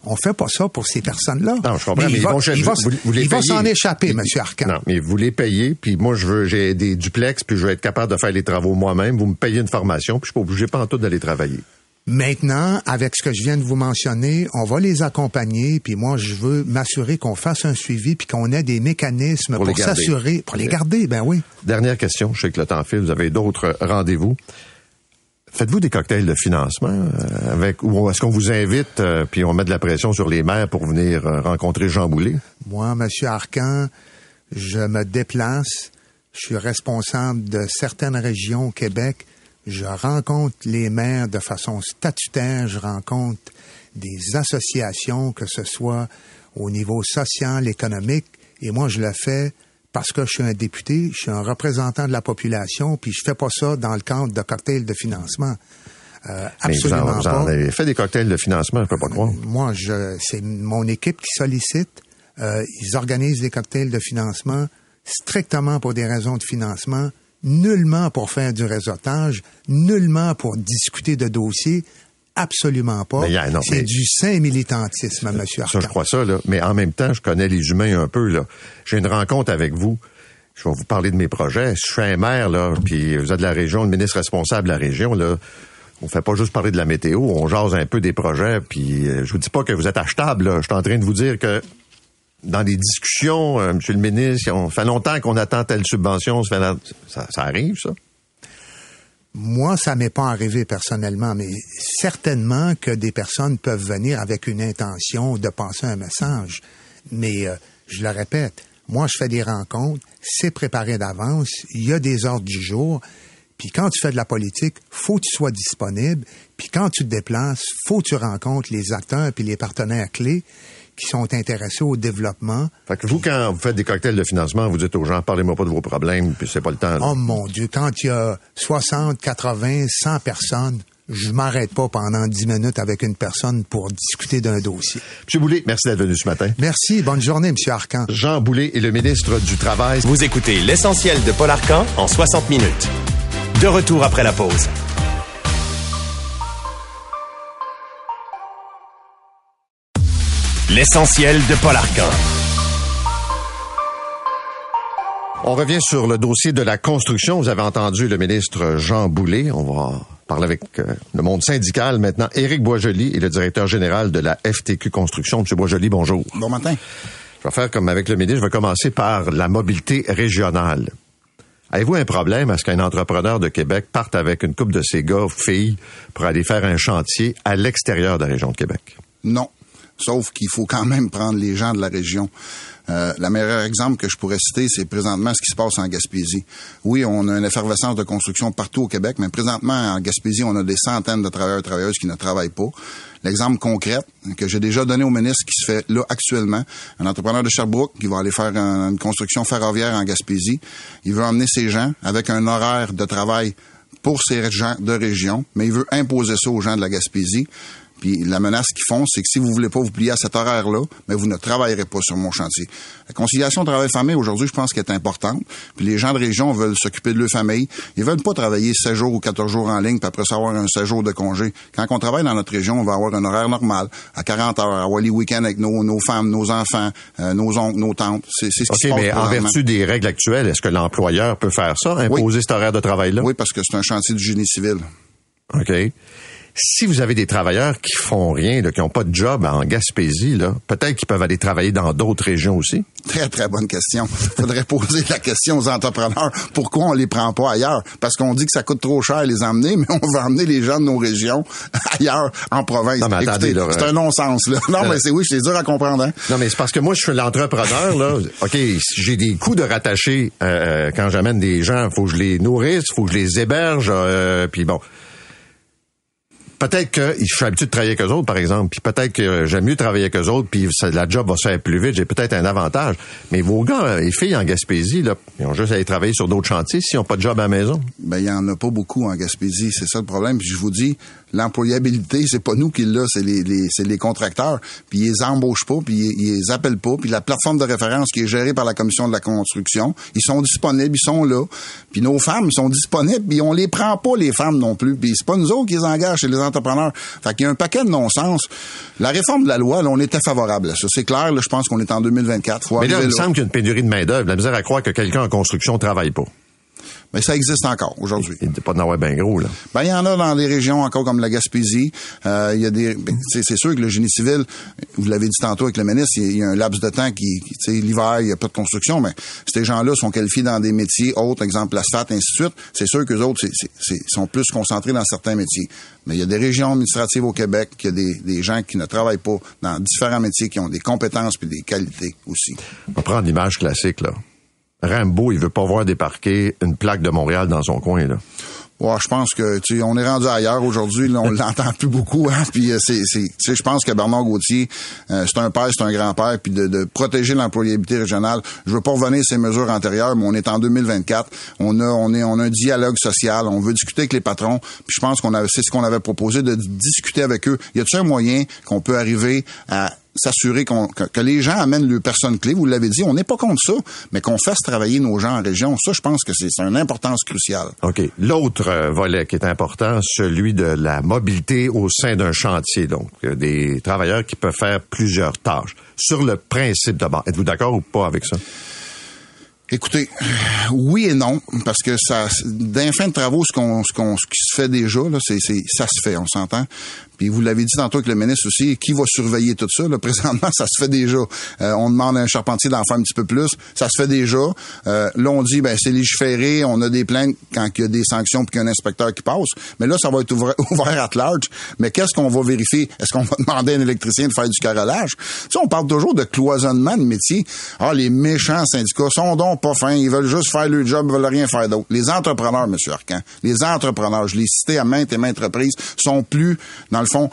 D: on fait pas ça pour ces personnes-là.
C: Non, je comprends, mais, ils vont,
D: il va,
C: vous,
D: il va s'en échapper, M. Arcan.
C: Non, mais vous les payez, puis moi, je veux, j'ai des duplex, puis je veux être capable de faire les travaux moi-même. Vous me payez une formation, puis je suis pas obligé pas en tout d'aller travailler.
D: Maintenant, avec ce que je viens de vous mentionner, on va les accompagner, puis moi, je veux m'assurer qu'on fasse un suivi, puis qu'on ait des mécanismes pour, pour s'assurer, pour les garder, ben oui.
C: Dernière question, je sais que le temps file, vous avez d'autres rendez-vous. Faites-vous des cocktails de financement euh, avec ou est-ce qu'on vous invite euh, puis on met de la pression sur les maires pour venir euh, rencontrer Jean Boulet?
D: Moi, Monsieur Arcan, je me déplace. Je suis responsable de certaines régions au Québec. Je rencontre les maires de façon statutaire. Je rencontre des associations, que ce soit au niveau social, économique. Et moi, je le fais parce que je suis un député, je suis un représentant de la population, puis je fais pas ça dans le cadre de cocktails de financement.
C: Euh, absolument vous en, avez fait des cocktails de financement, je peux pas croire.
D: Moi, je, c'est mon équipe qui sollicite. Euh, ils organisent des cocktails de financement strictement pour des raisons de financement, nullement pour faire du réseautage, nullement pour discuter de dossiers, absolument pas. C'est du saint militantisme, M. Arcand.
C: Ça, je crois ça, là. Mais en même temps, je connais les humains un peu, là. J'ai une rencontre avec vous. Je vais vous parler de mes projets. Je suis un maire, là, puis vous êtes de la région, le ministre responsable de la région, là. On fait pas juste parler de la météo, on jase un peu des projets, puis euh, je vous dis pas que vous êtes achetable, là. Je suis en train de vous dire que dans des discussions, euh, Monsieur le ministre, on fait longtemps qu'on attend telle subvention, ça, ça arrive, ça?
D: Moi, ça m'est pas arrivé personnellement, mais certainement que des personnes peuvent venir avec une intention de passer un message. Mais euh, je le répète, moi, je fais des rencontres, c'est préparé d'avance, il y a des ordres du jour. Puis quand tu fais de la politique, faut que tu sois disponible. Puis quand tu te déplaces, faut que tu rencontres les acteurs puis les partenaires clés qui sont intéressés au développement.
C: Fait que vous, quand vous faites des cocktails de financement, vous dites aux gens, parlez-moi pas de vos problèmes, puis c'est pas le temps.
D: Oh mon Dieu, quand il y a 60, 80, 100 personnes, je m'arrête pas pendant 10 minutes avec une personne pour discuter d'un dossier.
C: Monsieur Boulay, merci d'être venu ce matin.
D: Merci, bonne journée, Monsieur Arcan.
C: Jean Boulay est le ministre du Travail.
B: Vous écoutez l'essentiel de Paul Arcan en 60 minutes. De retour après la pause. L'essentiel de Paul Arcan.
C: On revient sur le dossier de la construction. Vous avez entendu le ministre Jean Boulet. On va parler avec euh, le monde syndical maintenant. Éric Boisjoli est le directeur général de la FTQ Construction. Monsieur Boisjoli, bonjour.
E: Bon matin.
C: Je vais faire comme avec le ministre. Je vais commencer par la mobilité régionale. Avez-vous un problème à ce qu'un entrepreneur de Québec parte avec une coupe de ses gars, filles, pour aller faire un chantier à l'extérieur de la région de Québec?
E: Non. Sauf qu'il faut quand même prendre les gens de la région. Euh, le meilleur exemple que je pourrais citer, c'est présentement ce qui se passe en Gaspésie. Oui, on a une effervescence de construction partout au Québec, mais présentement en Gaspésie, on a des centaines de travailleurs et travailleuses qui ne travaillent pas. L'exemple concret que j'ai déjà donné au ministre qui se fait là actuellement, un entrepreneur de Sherbrooke qui va aller faire une construction ferroviaire en Gaspésie. Il veut emmener ses gens avec un horaire de travail pour ces gens de région, mais il veut imposer ça aux gens de la Gaspésie. Puis la menace qu'ils font, c'est que si vous voulez pas vous plier à cet horaire-là, mais vous ne travaillerez pas sur mon chantier. La conciliation travail-famille, aujourd'hui, je pense qu'elle est importante. Puis les gens de région veulent s'occuper de leur famille. Ils veulent pas travailler 16 jours ou 14 jours en ligne, puis après ça avoir un 16 jours de congé. Quand on travaille dans notre région, on va avoir un horaire normal, à 40 heures, avoir les week-ends avec nos, nos femmes, nos enfants, euh, nos oncles, nos tantes. C'est ce qui se
C: mais en vertu des règles actuelles, est-ce que l'employeur peut faire ça, imposer cet horaire de travail-là?
E: Oui, parce que c'est un chantier du génie civil.
C: OK si vous avez des travailleurs qui font rien, là, qui n'ont pas de job en Gaspésie, là, peut-être qu'ils peuvent aller travailler dans d'autres régions aussi.
E: Très, très bonne question. Faudrait poser la question aux entrepreneurs. Pourquoi on les prend pas ailleurs? Parce qu'on dit que ça coûte trop cher les emmener, mais on va emmener les gens de nos régions ailleurs, en province.
C: Non, mais attendez,
E: c'est un non-sens, là. Non, mais c'est oui, c'est dur à comprendre, hein?
C: Non, mais c'est parce que moi, je suis l'entrepreneur, là. OK, j'ai des coûts de rattacher, euh, euh, quand j'amène des gens. Faut que je les nourrisse, faut que je les héberge, euh, puis bon peut-être que je suis habitué de travailler avec eux autres, par exemple, puis peut-être que j'aime mieux travailler avec eux autres, puis la job va se faire plus vite, j'ai peut-être un avantage. Mais vos gars et filles en Gaspésie, là, ils ont juste à aller travailler sur d'autres chantiers s'ils n'ont pas de job à la maison.
E: Ben, il y en a pas beaucoup en Gaspésie, c'est ça le problème. Puis je vous dis, l'employabilité, c'est pas nous qui l'a, c'est les, les c'est les contracteurs. Puis ils les embauchent pas, puis ils, les appellent pas. Puis la plateforme de référence qui est gérée par la commission de la construction, ils sont disponibles, ils sont là. Puis nos femmes, ils sont disponibles, puis on les prend pas les femmes non plus. Puis c'est pas nous autres qui les engagent, c'est les entrepreneurs. Fait qu'il y a un paquet de non-sens. La réforme de la loi, là, on était favorable à ça. C'est clair, là, je pense qu'on est en 2024.
C: Mais là, il me semble qu'il y a une pénurie de main-d'œuvre. La misère à croire que quelqu'un en construction travaille pas.
E: Mais ça existe encore aujourd'hui.
C: Il n'y a pas de bien gros, là.
E: Ben, il y en a dans des régions encore comme la Gaspésie. Euh, il y a des, ben, c'est sûr que le génie civil, vous l'avez dit tantôt avec le ministre, il y a un laps de temps qui, tu sais, l'hiver, il n'y a pas de construction, mais ces gens-là sont qualifiés dans des métiers autres, exemple l'asphalte, ainsi de suite. C'est sûr que les autres c'est, sont plus concentrés dans certains métiers. Mais il y a des régions administratives au Québec, il y a des, des gens qui ne travaillent pas dans différents métiers, qui ont des compétences puis des qualités aussi.
C: On va prendre l'image classique, là. Rambo, il veut pas voir débarquer une plaque de Montréal dans son coin, là.
E: Ouais, je pense que tu on est rendu ailleurs aujourd'hui, on l'entend plus beaucoup hein, puis euh, c'est c'est je pense que Bernard Gauthier euh, c'est un père, c'est un grand-père puis de, de, protéger l'employabilité régionale. Je veux pas revenir ces mesures antérieures, mais on est en 2024, on a on est on a un dialogue social, on veut discuter avec les patrons, puis je pense qu'on a c'est ce qu'on avait proposé de discuter avec eux. Y a-t-il un moyen qu'on peut arriver à s'assurer que, les gens amènent leurs personnes clés. Vous l'avez dit, on n'est pas contre ça, mais qu'on fasse travailler nos gens en région. Ça, je pense que c'est une importance cruciale.
C: OK. L'autre euh, volet qui est important, celui de la mobilité au sein d'un chantier. Donc, des travailleurs qui peuvent faire plusieurs tâches. Sur le principe d'abord, êtes-vous d'accord ou pas avec ça?
E: Écoutez, oui et non, parce que ça, d'un fin de travaux, ce qu'on, ce qu'on, ce qui se fait déjà, là, c'est, ça se fait, on s'entend. Puis vous l'avez dit tantôt avec le ministre aussi, qui va surveiller tout ça? Là, présentement, ça se fait déjà. Euh, on demande à un charpentier d'en faire un petit peu plus. Ça se fait déjà. Euh, là, on dit, ben c'est légiféré, on a des plaintes quand il y a des sanctions puis qu'il y a un inspecteur qui passe. Mais là, ça va être ouvert, ouvert à large. Mais qu'est-ce qu'on va vérifier? Est-ce qu'on va demander à un électricien de faire du carrelage? Tu on parle toujours de cloisonnement de métier. Ah, les méchants syndicats sont donc pas fins. Ils veulent juste faire le job, ils veulent rien faire d'autre. Les entrepreneurs, M. Arcan, les entrepreneurs, je l'ai cité à maintes et maintes reprises, sont plus, dans fond,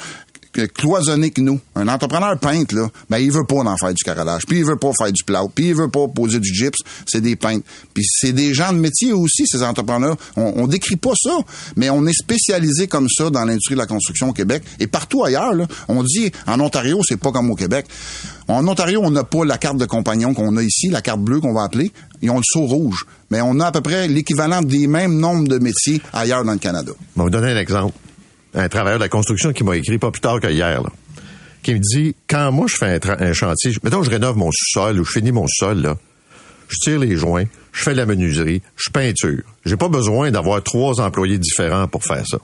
E: cloisonné que nous. Un entrepreneur peintre, là, ben, il veut pas en faire du carrelage, puis il veut pas faire du plat, puis il veut pas poser du gyps, c'est des peintres. Puis c'est des gens de métier aussi, ces entrepreneurs. On, décrit pas ça, mais on est spécialisé comme ça dans l'industrie de la construction au Québec et partout ailleurs. Là, on dit en Ontario, c'est pas comme au Québec. En Ontario, on n'a pas la carte de compagnon qu'on a ici, la carte bleue qu'on va appeler. Ils ont le saut rouge. Mais on a à peu près l'équivalent des mêmes nombres de métiers ailleurs dans le Canada.
C: Vais vous donner un exemple un travailleur de la construction qui m'a écrit pas plus tard qu'hier, qui me dit, quand moi je fais un, chantier, mettons je rénove mon sous-sol ou je finis mon sous-sol, là, je tire les joints, je fais la menuiserie, je peinture. J'ai pas besoin d'avoir trois employés différents pour faire ça.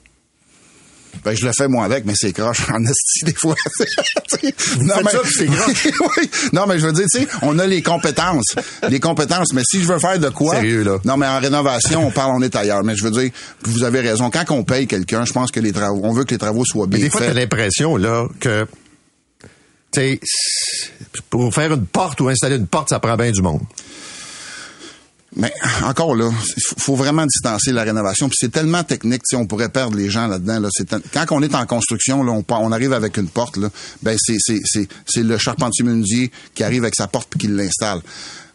E: Ben, je le fais moi avec, mais c'est croche en esti des fois.
C: non, mais... ça, c'est croche.
E: oui. Non, mais je veux dire, tu sais, on a les compétences. Les compétences, mais si je veux faire de quoi.
C: Sérieux, là.
E: Non, mais en rénovation, on parle, on est ailleurs. Mais je veux dire, vous avez raison. Quand on paye quelqu'un, je pense que les travaux, on veut que les travaux soient bien
C: mais des fois, t'as l'impression, là, que, tu sais, pour faire une porte ou installer une porte, ça prend bien du monde.
E: Mais encore là, faut vraiment distancer la rénovation. Puis c'est tellement technique, on pourrait perdre les gens là-dedans. Là. Quand on est en construction, là, on, on arrive avec une porte, là, ben c'est, c'est, c'est, c'est le charpentier menuisier qui arrive avec sa porte puis qui l'installe.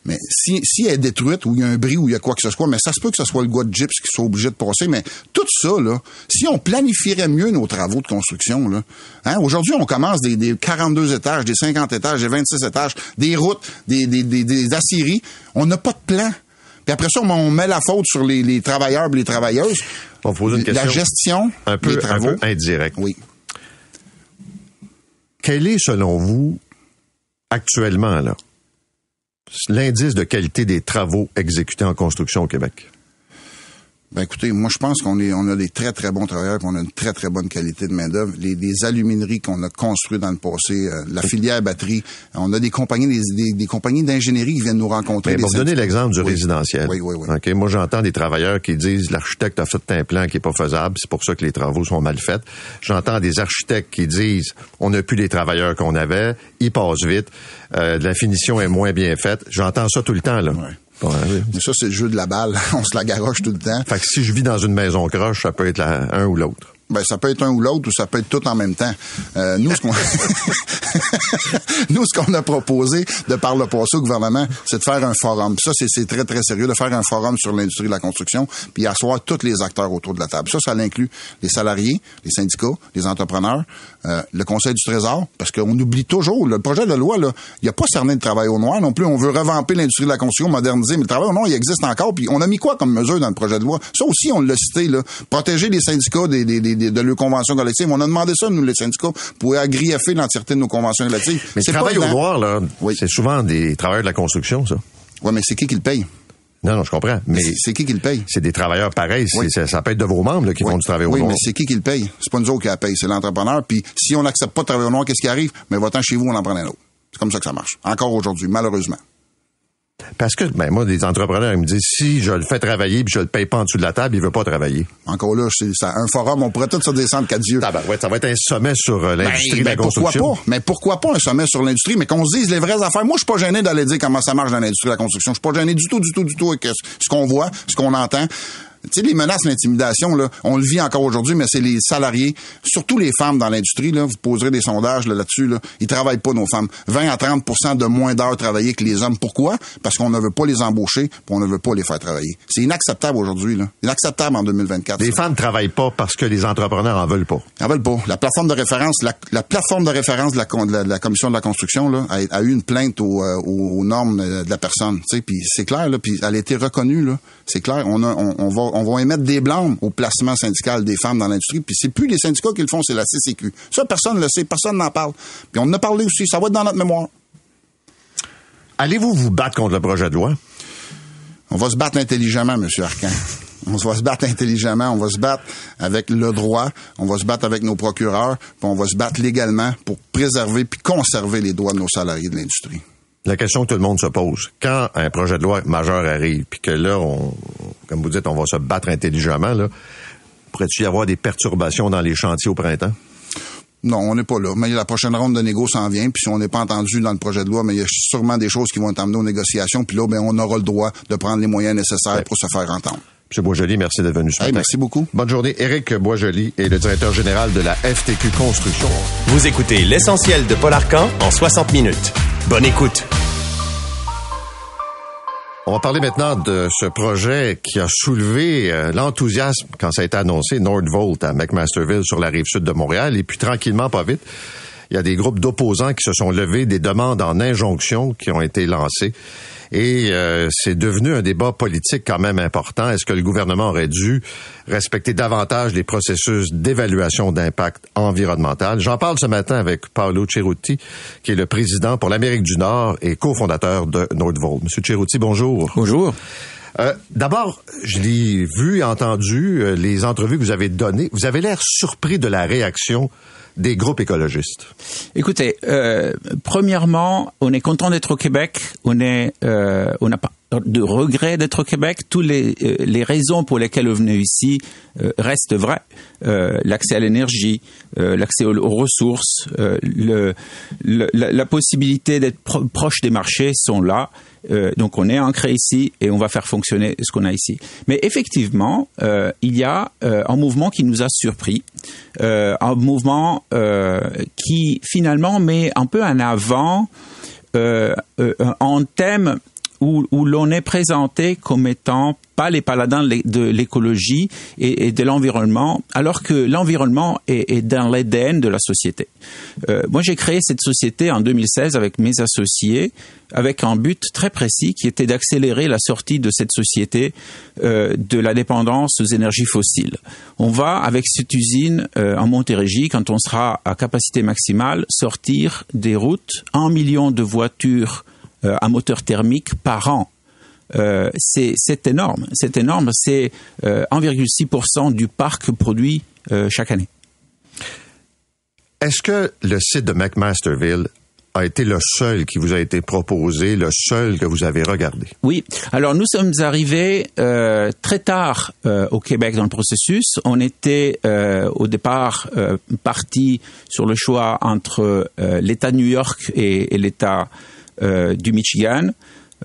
E: Mais si, si elle est détruite ou il y a un bris ou il y a quoi que ce soit, mais ça se peut que ce soit le gars de gyps qui soit obligé de passer. Mais tout ça, là, si on planifierait mieux nos travaux de construction, là, hein, aujourd'hui, on commence des, des 42 étages, des 50 étages, des 26 étages, des routes, des, des, des, des aciéries. On n'a pas de plan. Puis après ça, on met la faute sur les, les travailleurs et les travailleuses.
C: On va poser une question
E: La gestion
C: un peu,
E: des travaux.
C: un peu indirecte.
E: Oui.
C: Quel est, selon vous, actuellement, là, l'indice de qualité des travaux exécutés en construction au Québec?
E: Ben écoutez, moi je pense qu'on est, on a des très très bons travailleurs, qu'on a une très très bonne qualité de main d'œuvre. Les, les alumineries qu'on a construites dans le passé, euh, la filière batterie, on a des compagnies, des, des, des compagnies d'ingénierie qui viennent nous rencontrer.
C: Mais
E: des
C: pour donner
E: syndicats.
C: l'exemple du
E: Oui.
C: résidentiel.
E: Oui, oui, oui.
C: OK, moi, j'entends des travailleurs qui disent l'architecte a fait un plan qui est pas faisable, c'est pour ça que les travaux sont mal faits. J'entends des architectes qui disent on n'a plus les travailleurs qu'on avait, ils passent vite, euh, la finition est moins bien faite. J'entends ça tout le temps, là.
E: Ouais. Mais ça, c'est le jeu de la balle. on se la garoche tout le temps.
C: Fait que si je vis dans une maison croche, ça peut être la- un ou l'autre.
E: Ben, ça peut être un ou l'autre ou ça peut être tout en même temps. Euh, nous, ce qu'on nous, ce qu'on a proposé de par le passé au gouvernement, c'est de faire un forum. Ça, c'est, c'est très, très sérieux, de faire un forum sur l'industrie de la construction, puis asseoir tous les acteurs autour de la table. Ça, ça inclut les salariés, les syndicats, les entrepreneurs, euh, le Conseil du Trésor, parce qu'on oublie toujours, le projet de loi, là, il n'y a pas cerné de travail au noir non plus. On veut revamper l'industrie de la construction, moderniser, mais le travail au noir, il existe encore. Puis on a mis quoi comme mesure dans le projet de loi? Ça aussi, on l'a cité, là. Protéger les syndicats des, des, des- de leurs conventions collectives. On a demandé ça, nous, les syndicats, pour agriaffer l'entièreté de nos conventions collectives.
C: Mais
E: C'est
C: le travail
E: pas
C: au noir, là,
E: Oui.
C: c'est souvent des travailleurs de la construction, ça.
E: Ouais, mais c'est qui qui le paye?
C: Non, non, je comprends. Mais
E: C'est- c'est qui qui le paye?
C: c'est des travailleurs pareils. C'est-
E: Oui.
C: Ça, ça peut être de vos membres là, qui
E: Oui.
C: font du travail au
E: Oui,
C: noir.
E: mais c'est qui qui le paye? C'est pas nous autres qui la paye, c'est l'entrepreneur. Puis si on n'accepte pas de travailler au noir, qu'est-ce qui arrive? Mais va-t'en chez vous, on en prend un autre. C'est comme ça que ça marche. Encore aujourd'hui, malheureusement.
C: Parce que, ben, moi, des entrepreneurs, ils me disent, si je le fais travailler puis je le paye pas en dessous de la table, il veut pas travailler.
E: Encore là, c'est ça, un forum, on pourrait tout se descendre quatre yeux.
C: Tabarouette, ça va être un sommet sur euh, l'industrie de la
E: Ben, pourquoi
C: construction.
E: pas? Mais pourquoi pas un sommet sur l'industrie, mais qu'on se dise les vraies affaires. Moi, je suis pas gêné d'aller dire comment ça marche dans l'industrie de la construction. Je suis pas gêné du tout, du tout, du tout avec ce qu'on voit, ce qu'on entend. Tu sais, les menaces, l'intimidation, là, on le vit encore aujourd'hui, mais c'est les salariés, surtout les femmes dans l'industrie, là, vous poserez des sondages là, là-dessus, là, ils travaillent pas, nos femmes. 20 à 30% de moins d'heures travaillées que les hommes. Pourquoi? Parce qu'on ne veut pas les embaucher, puis on ne veut pas les faire travailler. C'est inacceptable aujourd'hui, là. Inacceptable en 2024.
C: Les
E: ça.
C: femmes travaillent pas parce que les entrepreneurs en veulent pas.
E: Ils en veulent pas. La plateforme de référence, la, la plateforme de référence de la, de la- de la commission de la construction là, a, a eu une plainte aux, euh, aux- aux normes euh, de la personne. Tu sais, puis c'est clair là, puis elle a été reconnue là. C'est clair. On, a, on, on va on va émettre des blâmes au placement syndical des femmes dans l'industrie. Puis c'est plus les syndicats qui le font, c'est la CCQ. Ça personne ne le sait, personne n'en parle. Puis on en a parlé aussi. Ça va être dans notre mémoire.
C: Allez-vous vous battre contre le projet de loi?
E: On va se battre intelligemment, Monsieur Arcan. On va se battre intelligemment, on va se battre avec le droit, on va se battre avec nos procureurs, puis on va se battre légalement pour préserver puis conserver les droits de nos salariés de l'industrie.
C: La question que tout le monde se pose, quand un projet de loi majeur arrive, puis que là, on, comme vous dites, on va se battre intelligemment, là, pourrait-il y avoir des perturbations dans les chantiers au printemps?
E: Non, on n'est pas là. Mais la prochaine ronde de négo s'en vient. Puis si on n'est pas entendu dans le projet de loi, mais il y a sûrement des choses qui vont être amenées aux négociations. Puis là, ben, on aura le droit de prendre les moyens nécessaires pour se faire entendre.
C: M. Boisjoli, merci d'être venu ce
E: Hey,
C: matin.
E: merci beaucoup.
C: Bonne journée. Éric Boisjoli est le directeur général de la FTQ Construction.
B: Vous écoutez l'essentiel de Paul Arcan en 60 minutes. Bonne écoute.
C: On va parler maintenant de ce projet qui a soulevé euh, l'enthousiasme quand ça a été annoncé, Nordvolt à McMasterville sur la rive sud de Montréal. Et puis tranquillement, pas vite, il y a des groupes d'opposants qui se sont levés, des demandes en injonction qui ont été lancées. Et euh, c'est devenu un débat politique quand même important. Est-ce que le gouvernement aurait dû respecter davantage les processus d'évaluation d'impact environnemental? J'en parle ce matin avec Paolo Cerutti, qui est le président pour l'Amérique du Nord et cofondateur de Nordvolt. Monsieur Cerutti, bonjour.
F: Bonjour.
C: Euh, D'abord, je l'ai vu et entendu, euh, les entrevues que vous avez données. Vous avez l'air surpris de la réaction des groupes écologistes.
F: Écoutez, euh, premièrement, on est content d'être au Québec. On est, euh, on n'a pas de regret d'être au Québec. Toutes les, euh, les raisons pour lesquelles on venait ici euh, restent vraies. Euh, l'accès à l'énergie, euh, l'accès aux, ressources, le, le- la, possibilité d'être pro- proche des marchés sont là. Euh, donc on est ancré ici et on va faire fonctionner ce qu'on a ici. Mais effectivement, euh, il y a euh, un mouvement qui nous a surpris, un mouvement qui finalement met un peu en avant un thème où, l'on est présenté comme étant pas les paladins de l'é- de l'écologie et, de l'environnement, alors que l'environnement est, dans l'ADN de la société. Euh, moi, j'ai créé cette société en 2016 avec mes associés, avec un but très précis qui était d'accélérer la sortie de cette société euh, de la dépendance aux énergies fossiles. On va, avec cette usine euh, en Montérégie, quand on sera à capacité maximale, sortir des routes un million de voitures à moteur thermique par an. Euh, c'est énorme, c'est énorme, c'est euh, 1,6% du parc produit euh, chaque année.
C: Est-ce que le site de McMasterville a été le seul qui vous a été proposé, le seul que vous avez regardé?
F: Oui. Alors nous sommes arrivés euh, très tard euh, au Québec dans le processus. On était euh, au départ euh, parti sur le choix entre euh, l'État de New York et, et l'État euh, du Michigan.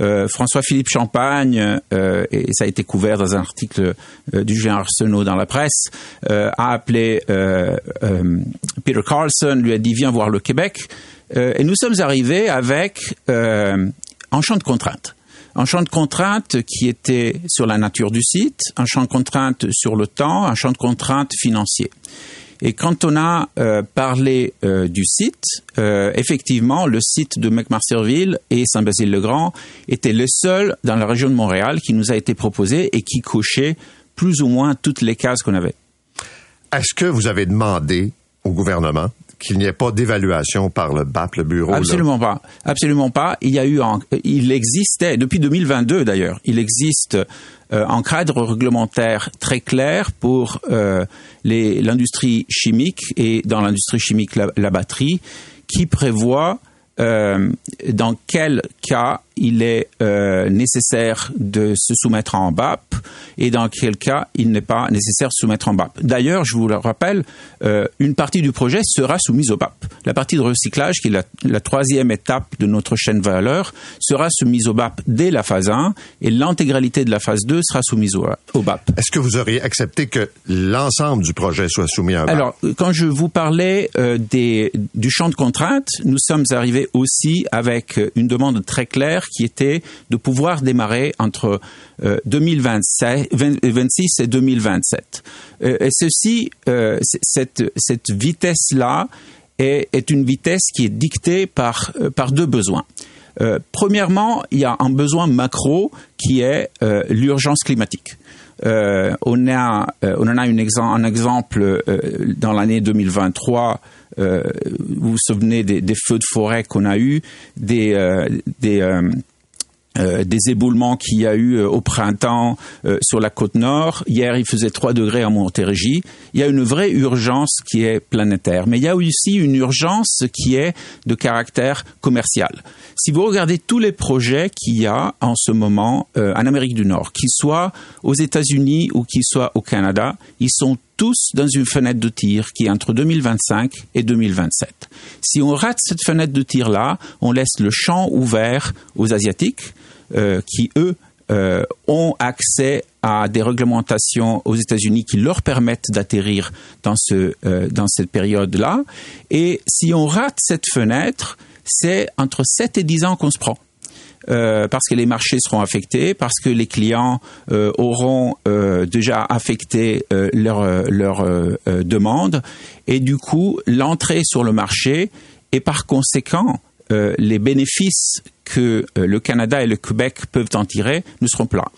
F: Euh, François-Philippe Champagne, euh, et ça a été couvert dans un article euh, du Julien Arsenault dans la presse, euh, a appelé euh, euh, Peter Carlson, lui a dit viens voir le Québec. Euh, et nous sommes arrivés avec euh, un champ de contraintes. Un champ de contraintes qui était sur la nature du site, un champ de contraintes sur le temps, un champ de contraintes financier. Et quand on a euh, parlé euh, du site, euh, effectivement, le site de McMasterville et Saint-Basile-le-Grand était le seul dans la région de Montréal qui nous a été proposé et qui cochait plus ou moins toutes les cases qu'on avait.
C: Est-ce que vous avez demandé au gouvernement qu'il n'y ait pas d'évaluation par le BAP, le bureau?
F: Absolument pas. Absolument pas. Il y a eu, un- il existait depuis 2022 d'ailleurs. Il existe euh, un cadre réglementaire très clair pour euh, l'industrie chimique et dans l'industrie chimique la, la batterie, qui prévoit euh, dans quel cas il est euh, nécessaire de se soumettre en BAP et dans quel cas il n'est pas nécessaire de se soumettre en BAP. D'ailleurs, je vous le rappelle, euh, une partie du projet sera soumise au BAP. La partie de recyclage, qui est la, la troisième étape de notre chaîne valeur, sera soumise au BAP dès la phase 1 et l'intégralité de la phase 2 sera soumise au, au BAP.
C: Est-ce que vous auriez accepté que l'ensemble du projet soit soumis à un BAP?
F: Alors, quand je vous parlais euh, des, du champ de contraintes, nous sommes arrivés aussi avec une demande très claire qui était de pouvoir démarrer entre euh, 2026 et 2027. Euh, et ceci, euh, cette, cette vitesse-là est, une vitesse qui est dictée par, euh, par deux besoins. Euh, premièrement, il y a un besoin macro qui est euh, l'urgence climatique. Euh, on, a, euh, on en a un exemple euh, dans l'année 2023. Euh, vous vous souvenez des, feux de forêt qu'on a eus, des, euh, euh, des éboulements qu'il y a eu au printemps sur la côte nord. Hier, il faisait 3 degrés à Montérégie. Il y a une vraie urgence qui est planétaire. Mais il y a aussi une urgence qui est de caractère commercial. Si vous regardez tous les projets qu'il y a en ce moment en Amérique du Nord, qu'ils soient aux États-Unis ou qu'ils soient au Canada, ils sont tous dans une fenêtre de tir qui est entre 2025 et 2027. Si on rate cette fenêtre de tir-là, on laisse le champ ouvert aux Asiatiques euh, qui, eux, euh, ont accès à des réglementations aux États-Unis qui leur permettent d'atterrir dans, ce, euh, dans cette période-là. Et si on rate cette fenêtre, c'est entre 7 et 10 ans qu'on se prend. Euh, parce que les marchés seront affectés, parce que les clients euh, auront euh, déjà affecté leur, leur demande, et du coup l'entrée sur le marché et par conséquent les bénéfices que le Canada et le Québec peuvent en tirer ne seront pas.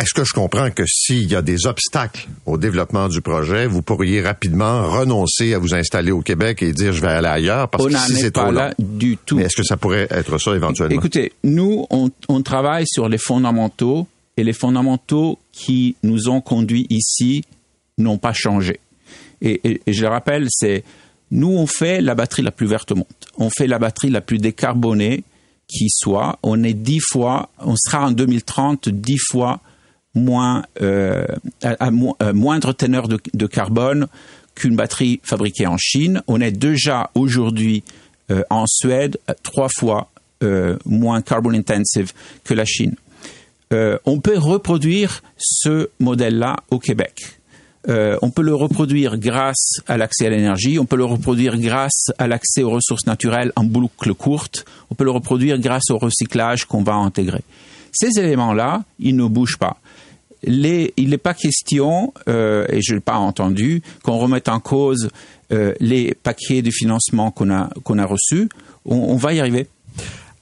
C: Est-ce que je comprends que s'il y a des obstacles au développement du projet, vous pourriez rapidement renoncer à vous installer au Québec et dire je vais aller ailleurs parce
F: On
C: que si
F: est
C: c'est trop long.
F: là du tout.
C: Mais est-ce que ça pourrait être ça éventuellement?
F: Écoutez, nous, on, on travaille sur les fondamentaux et les fondamentaux qui nous ont conduits ici n'ont pas changé. Et, je le rappelle, c'est nous, on fait la batterie la plus verte au monde. On fait la batterie la plus décarbonée qui soit. On est dix fois, on sera en 2030 dix fois moins, euh, à, moindre teneur de, carbone qu'une batterie fabriquée en Chine. On est déjà aujourd'hui euh, en Suède trois fois euh, moins carbon intensive que la Chine. on peut reproduire ce modèle-là au Québec. Euh, on peut le reproduire grâce à l'accès à l'énergie, on peut le reproduire grâce à l'accès aux ressources naturelles en boucle courte, on peut le reproduire grâce au recyclage qu'on va intégrer. Ces éléments-là, ils ne bougent pas. Il n'est pas question, euh, et je n'ai pas entendu, qu'on remette en cause euh, les paquets de financement qu'on a, qu'on a reçus. on va y arriver.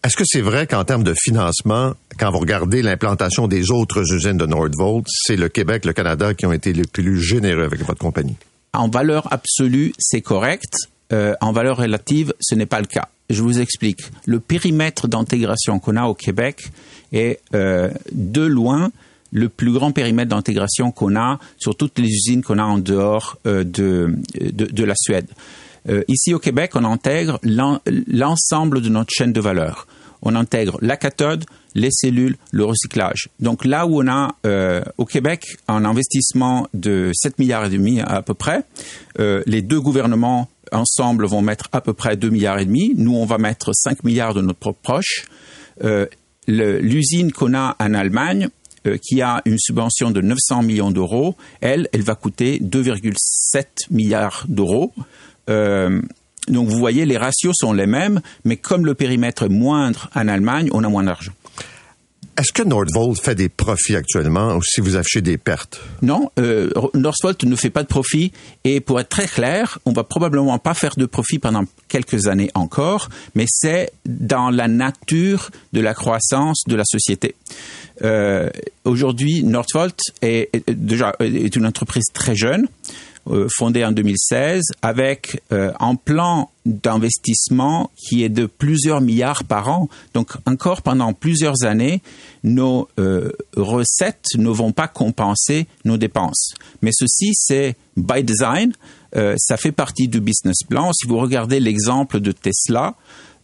C: Est-ce que c'est vrai qu'en termes de financement, quand vous regardez l'implantation des autres usines de Nordvolt, c'est le Québec, le Canada qui ont été les plus généreux avec votre compagnie?
F: En valeur absolue, c'est correct. Euh, en valeur relative, ce n'est pas le cas. Je vous explique. Le périmètre d'intégration qu'on a au Québec est euh, de loin le plus grand périmètre d'intégration qu'on a sur toutes les usines qu'on a en dehors euh, de, de, la Suède. Euh, ici au Québec, on intègre l'ensemble de notre chaîne de valeur. On intègre la cathode, les cellules, le recyclage. Donc là où on a euh, au Québec un investissement de 7 milliards et demi à peu près, les deux gouvernements ensemble vont mettre à peu près 2 milliards et demi. Nous, on va mettre 5 milliards de notre propre. L'usine qu'on a en Allemagne, qui a une subvention de 900 millions d'euros, elle, elle va coûter 2,7 milliards d'euros. Euh, donc vous voyez, les ratios sont les mêmes, mais comme le périmètre est moindre en Allemagne, on a moins d'argent.
C: Est-ce que Nordvolt fait des profits actuellement ou si vous affichez des pertes?
F: Non, euh, Nordvolt ne fait pas de profit et pour être très clair, on va probablement pas faire de profit pendant quelques années encore, mais c'est dans la nature de la croissance de la société. Euh, Aujourd'hui, Nordvolt est, déjà est une entreprise très jeune. Euh, fondée en 2016 avec euh, un plan d'investissement qui est de plusieurs milliards par an. Donc encore pendant plusieurs années, nos euh, recettes ne vont pas compenser nos dépenses. Mais ceci, c'est by design. ça fait partie du business plan. Si vous regardez l'exemple de Tesla,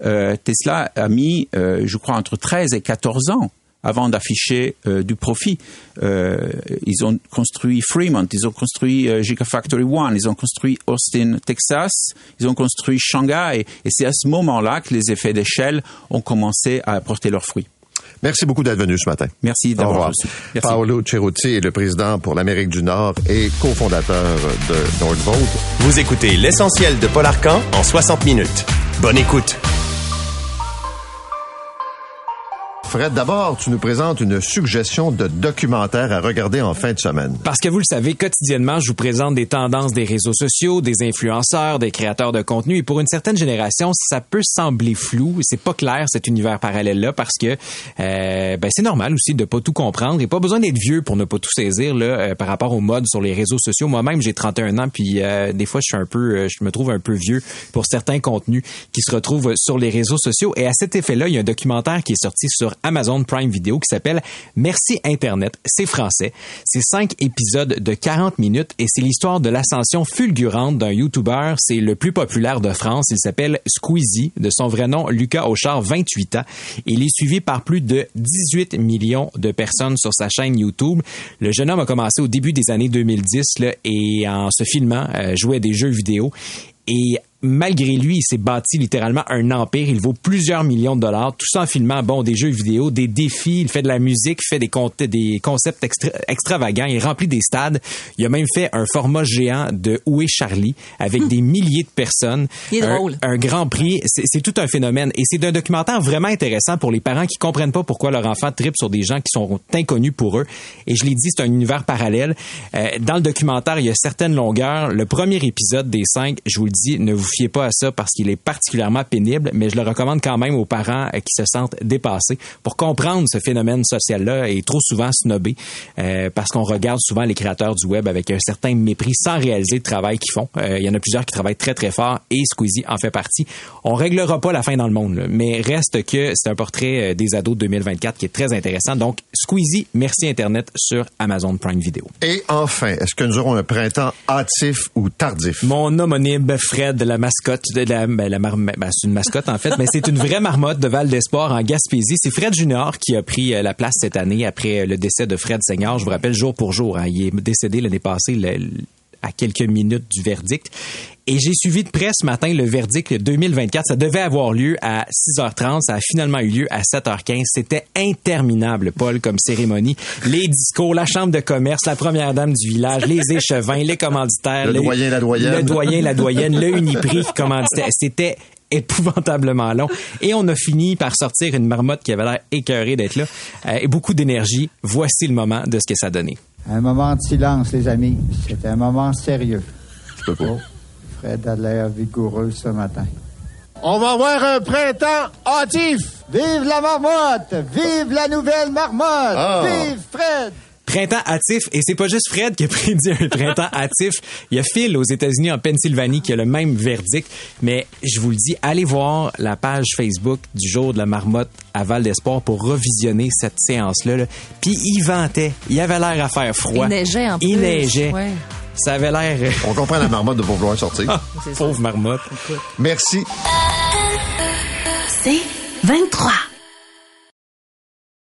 F: Tesla a mis, je crois, entre 13 et 14 ans avant d'afficher euh, du profit. Euh, ils ont construit Fremont, ils ont construit euh, Gigafactory One, ils ont construit Austin, Texas, ils ont construit Shanghai. Et c'est à ce moment-là que les effets d'échelle ont commencé à apporter leurs fruits.
C: Merci beaucoup d'être venu ce matin.
F: Merci d'avoir reçu.
C: Paolo Ceruti est le président pour l'Amérique du Nord et cofondateur de Nordvolt.
B: Vous écoutez l'essentiel de Paul Arcan en 60 minutes. Bonne écoute.
C: Fred, d'abord, tu nous présentes une suggestion de documentaire à regarder en fin de semaine.
G: Parce que vous le savez, quotidiennement, je vous présente des tendances des réseaux sociaux, des influenceurs, des créateurs de contenu. Et pour une certaine génération, ça peut sembler flou. C'est pas clair cet univers parallèle-là parce que euh, ben, c'est normal aussi de pas tout comprendre et pas besoin d'être vieux pour ne pas tout saisir là, euh, par rapport aux modes sur les réseaux sociaux. Moi-même, j'ai 31 ans, puis euh, des fois, je suis un peu, je me trouve un peu vieux pour certains contenus qui se retrouvent sur les réseaux sociaux. Et à cet effet-là, il y a un documentaire qui est sorti sur Amazon Prime Video qui s'appelle Merci Internet. C'est français. C'est cinq épisodes de 40 minutes et c'est l'histoire de l'ascension fulgurante d'un YouTuber. C'est le plus populaire de France. Il s'appelle Squeezie, de son vrai nom Lucas Auchard, 28 ans. Il est suivi par plus de 18 millions de personnes sur sa chaîne YouTube. Le jeune homme a commencé au début des années 2010 là, et en se filmant, euh, jouait des jeux vidéo. Et malgré lui, il s'est bâti littéralement un empire. Il vaut plusieurs millions de dollars. Tout ça en filmant, bon, des jeux vidéo, des défis. Il fait de la musique, fait des, des concepts extravagants. Il remplit des stades. Il a même fait un format géant de Où est Charlie avec hmm. des milliers de personnes.
A: Il est
G: un,
A: drôle.
G: Un grand prix. C'est tout un phénomène. Et c'est un documentaire vraiment intéressant pour les parents qui comprennent pas pourquoi leur enfant tripe sur des gens qui sont inconnus pour eux. Et je l'ai dit, c'est un univers parallèle. Euh, dans le documentaire, il y a certaines longueurs. Le premier épisode des cinq, je vous le dis, ne vous fiez pas à ça parce qu'il est particulièrement pénible, mais je le recommande quand même aux parents euh, qui se sentent dépassés pour comprendre ce phénomène social-là et trop souvent snobé euh, parce qu'on regarde souvent les créateurs du web avec un certain mépris sans réaliser le travail qu'ils font. Euh, il y en a plusieurs qui travaillent très très fort et Squeezie en fait partie. On réglera pas la fin dans le monde, là, mais reste que c'est un portrait des ados de 2024 qui est très intéressant. Donc Squeezie, merci Internet sur Amazon Prime Video.
C: Et enfin, est-ce que nous aurons un printemps hâtif ou tardif?
G: Mon homonyme Fred, la mascotte la, ben, ben, c'est une mascotte en fait, mais c'est une vraie marmotte de Val d'Espoir en Gaspésie. C'est Fred Junior qui a pris euh, la place cette année après le décès de Fred Seigneur. Je vous rappelle jour pour jour, hein, il est décédé l'année passée à quelques minutes du verdict. Et j'ai suivi de près ce matin le verdict 2024. Ça devait avoir lieu à 6h30. Ça a finalement eu lieu à 7h15. C'était interminable, Paul, comme cérémonie. Les discours, la chambre de commerce, la première dame du village, les échevins, les commanditaires.
C: Le
G: les-
C: doyen, la doyenne.
G: Le doyen, la doyenne, le Uniprix qui commanditait. C'était épouvantablement long. Et on a fini par sortir une marmotte qui avait l'air écœurée d'être là. Euh, et beaucoup d'énergie. Voici le moment de ce que ça donnait.
H: Un moment de silence, les amis. C'est un moment sérieux.
C: Je peux pas.
H: Oh, Fred a l'air vigoureux ce matin.
I: On va avoir un printemps hâtif.
H: Vive la marmotte! Vive la nouvelle marmotte!
C: Ah.
H: Vive Fred!
G: Printemps hâtif, et c'est pas juste Fred qui a prédit un printemps hâtif. Il y a Phil aux États-Unis, en Pennsylvanie, qui a le même verdict. Mais je vous le dis, allez voir la page Facebook du jour de la marmotte à Val d'Espoir pour revisionner cette séance-là. là. Puis il ventait, il avait l'air à faire froid.
J: Il neigeait en plus.
G: Il neigeait.
J: Ouais.
G: Ça avait l'air... euh,
C: On comprend la marmotte de pas vouloir sortir.
G: Ah, pauvre marmotte.
C: Merci.
A: C'est 23.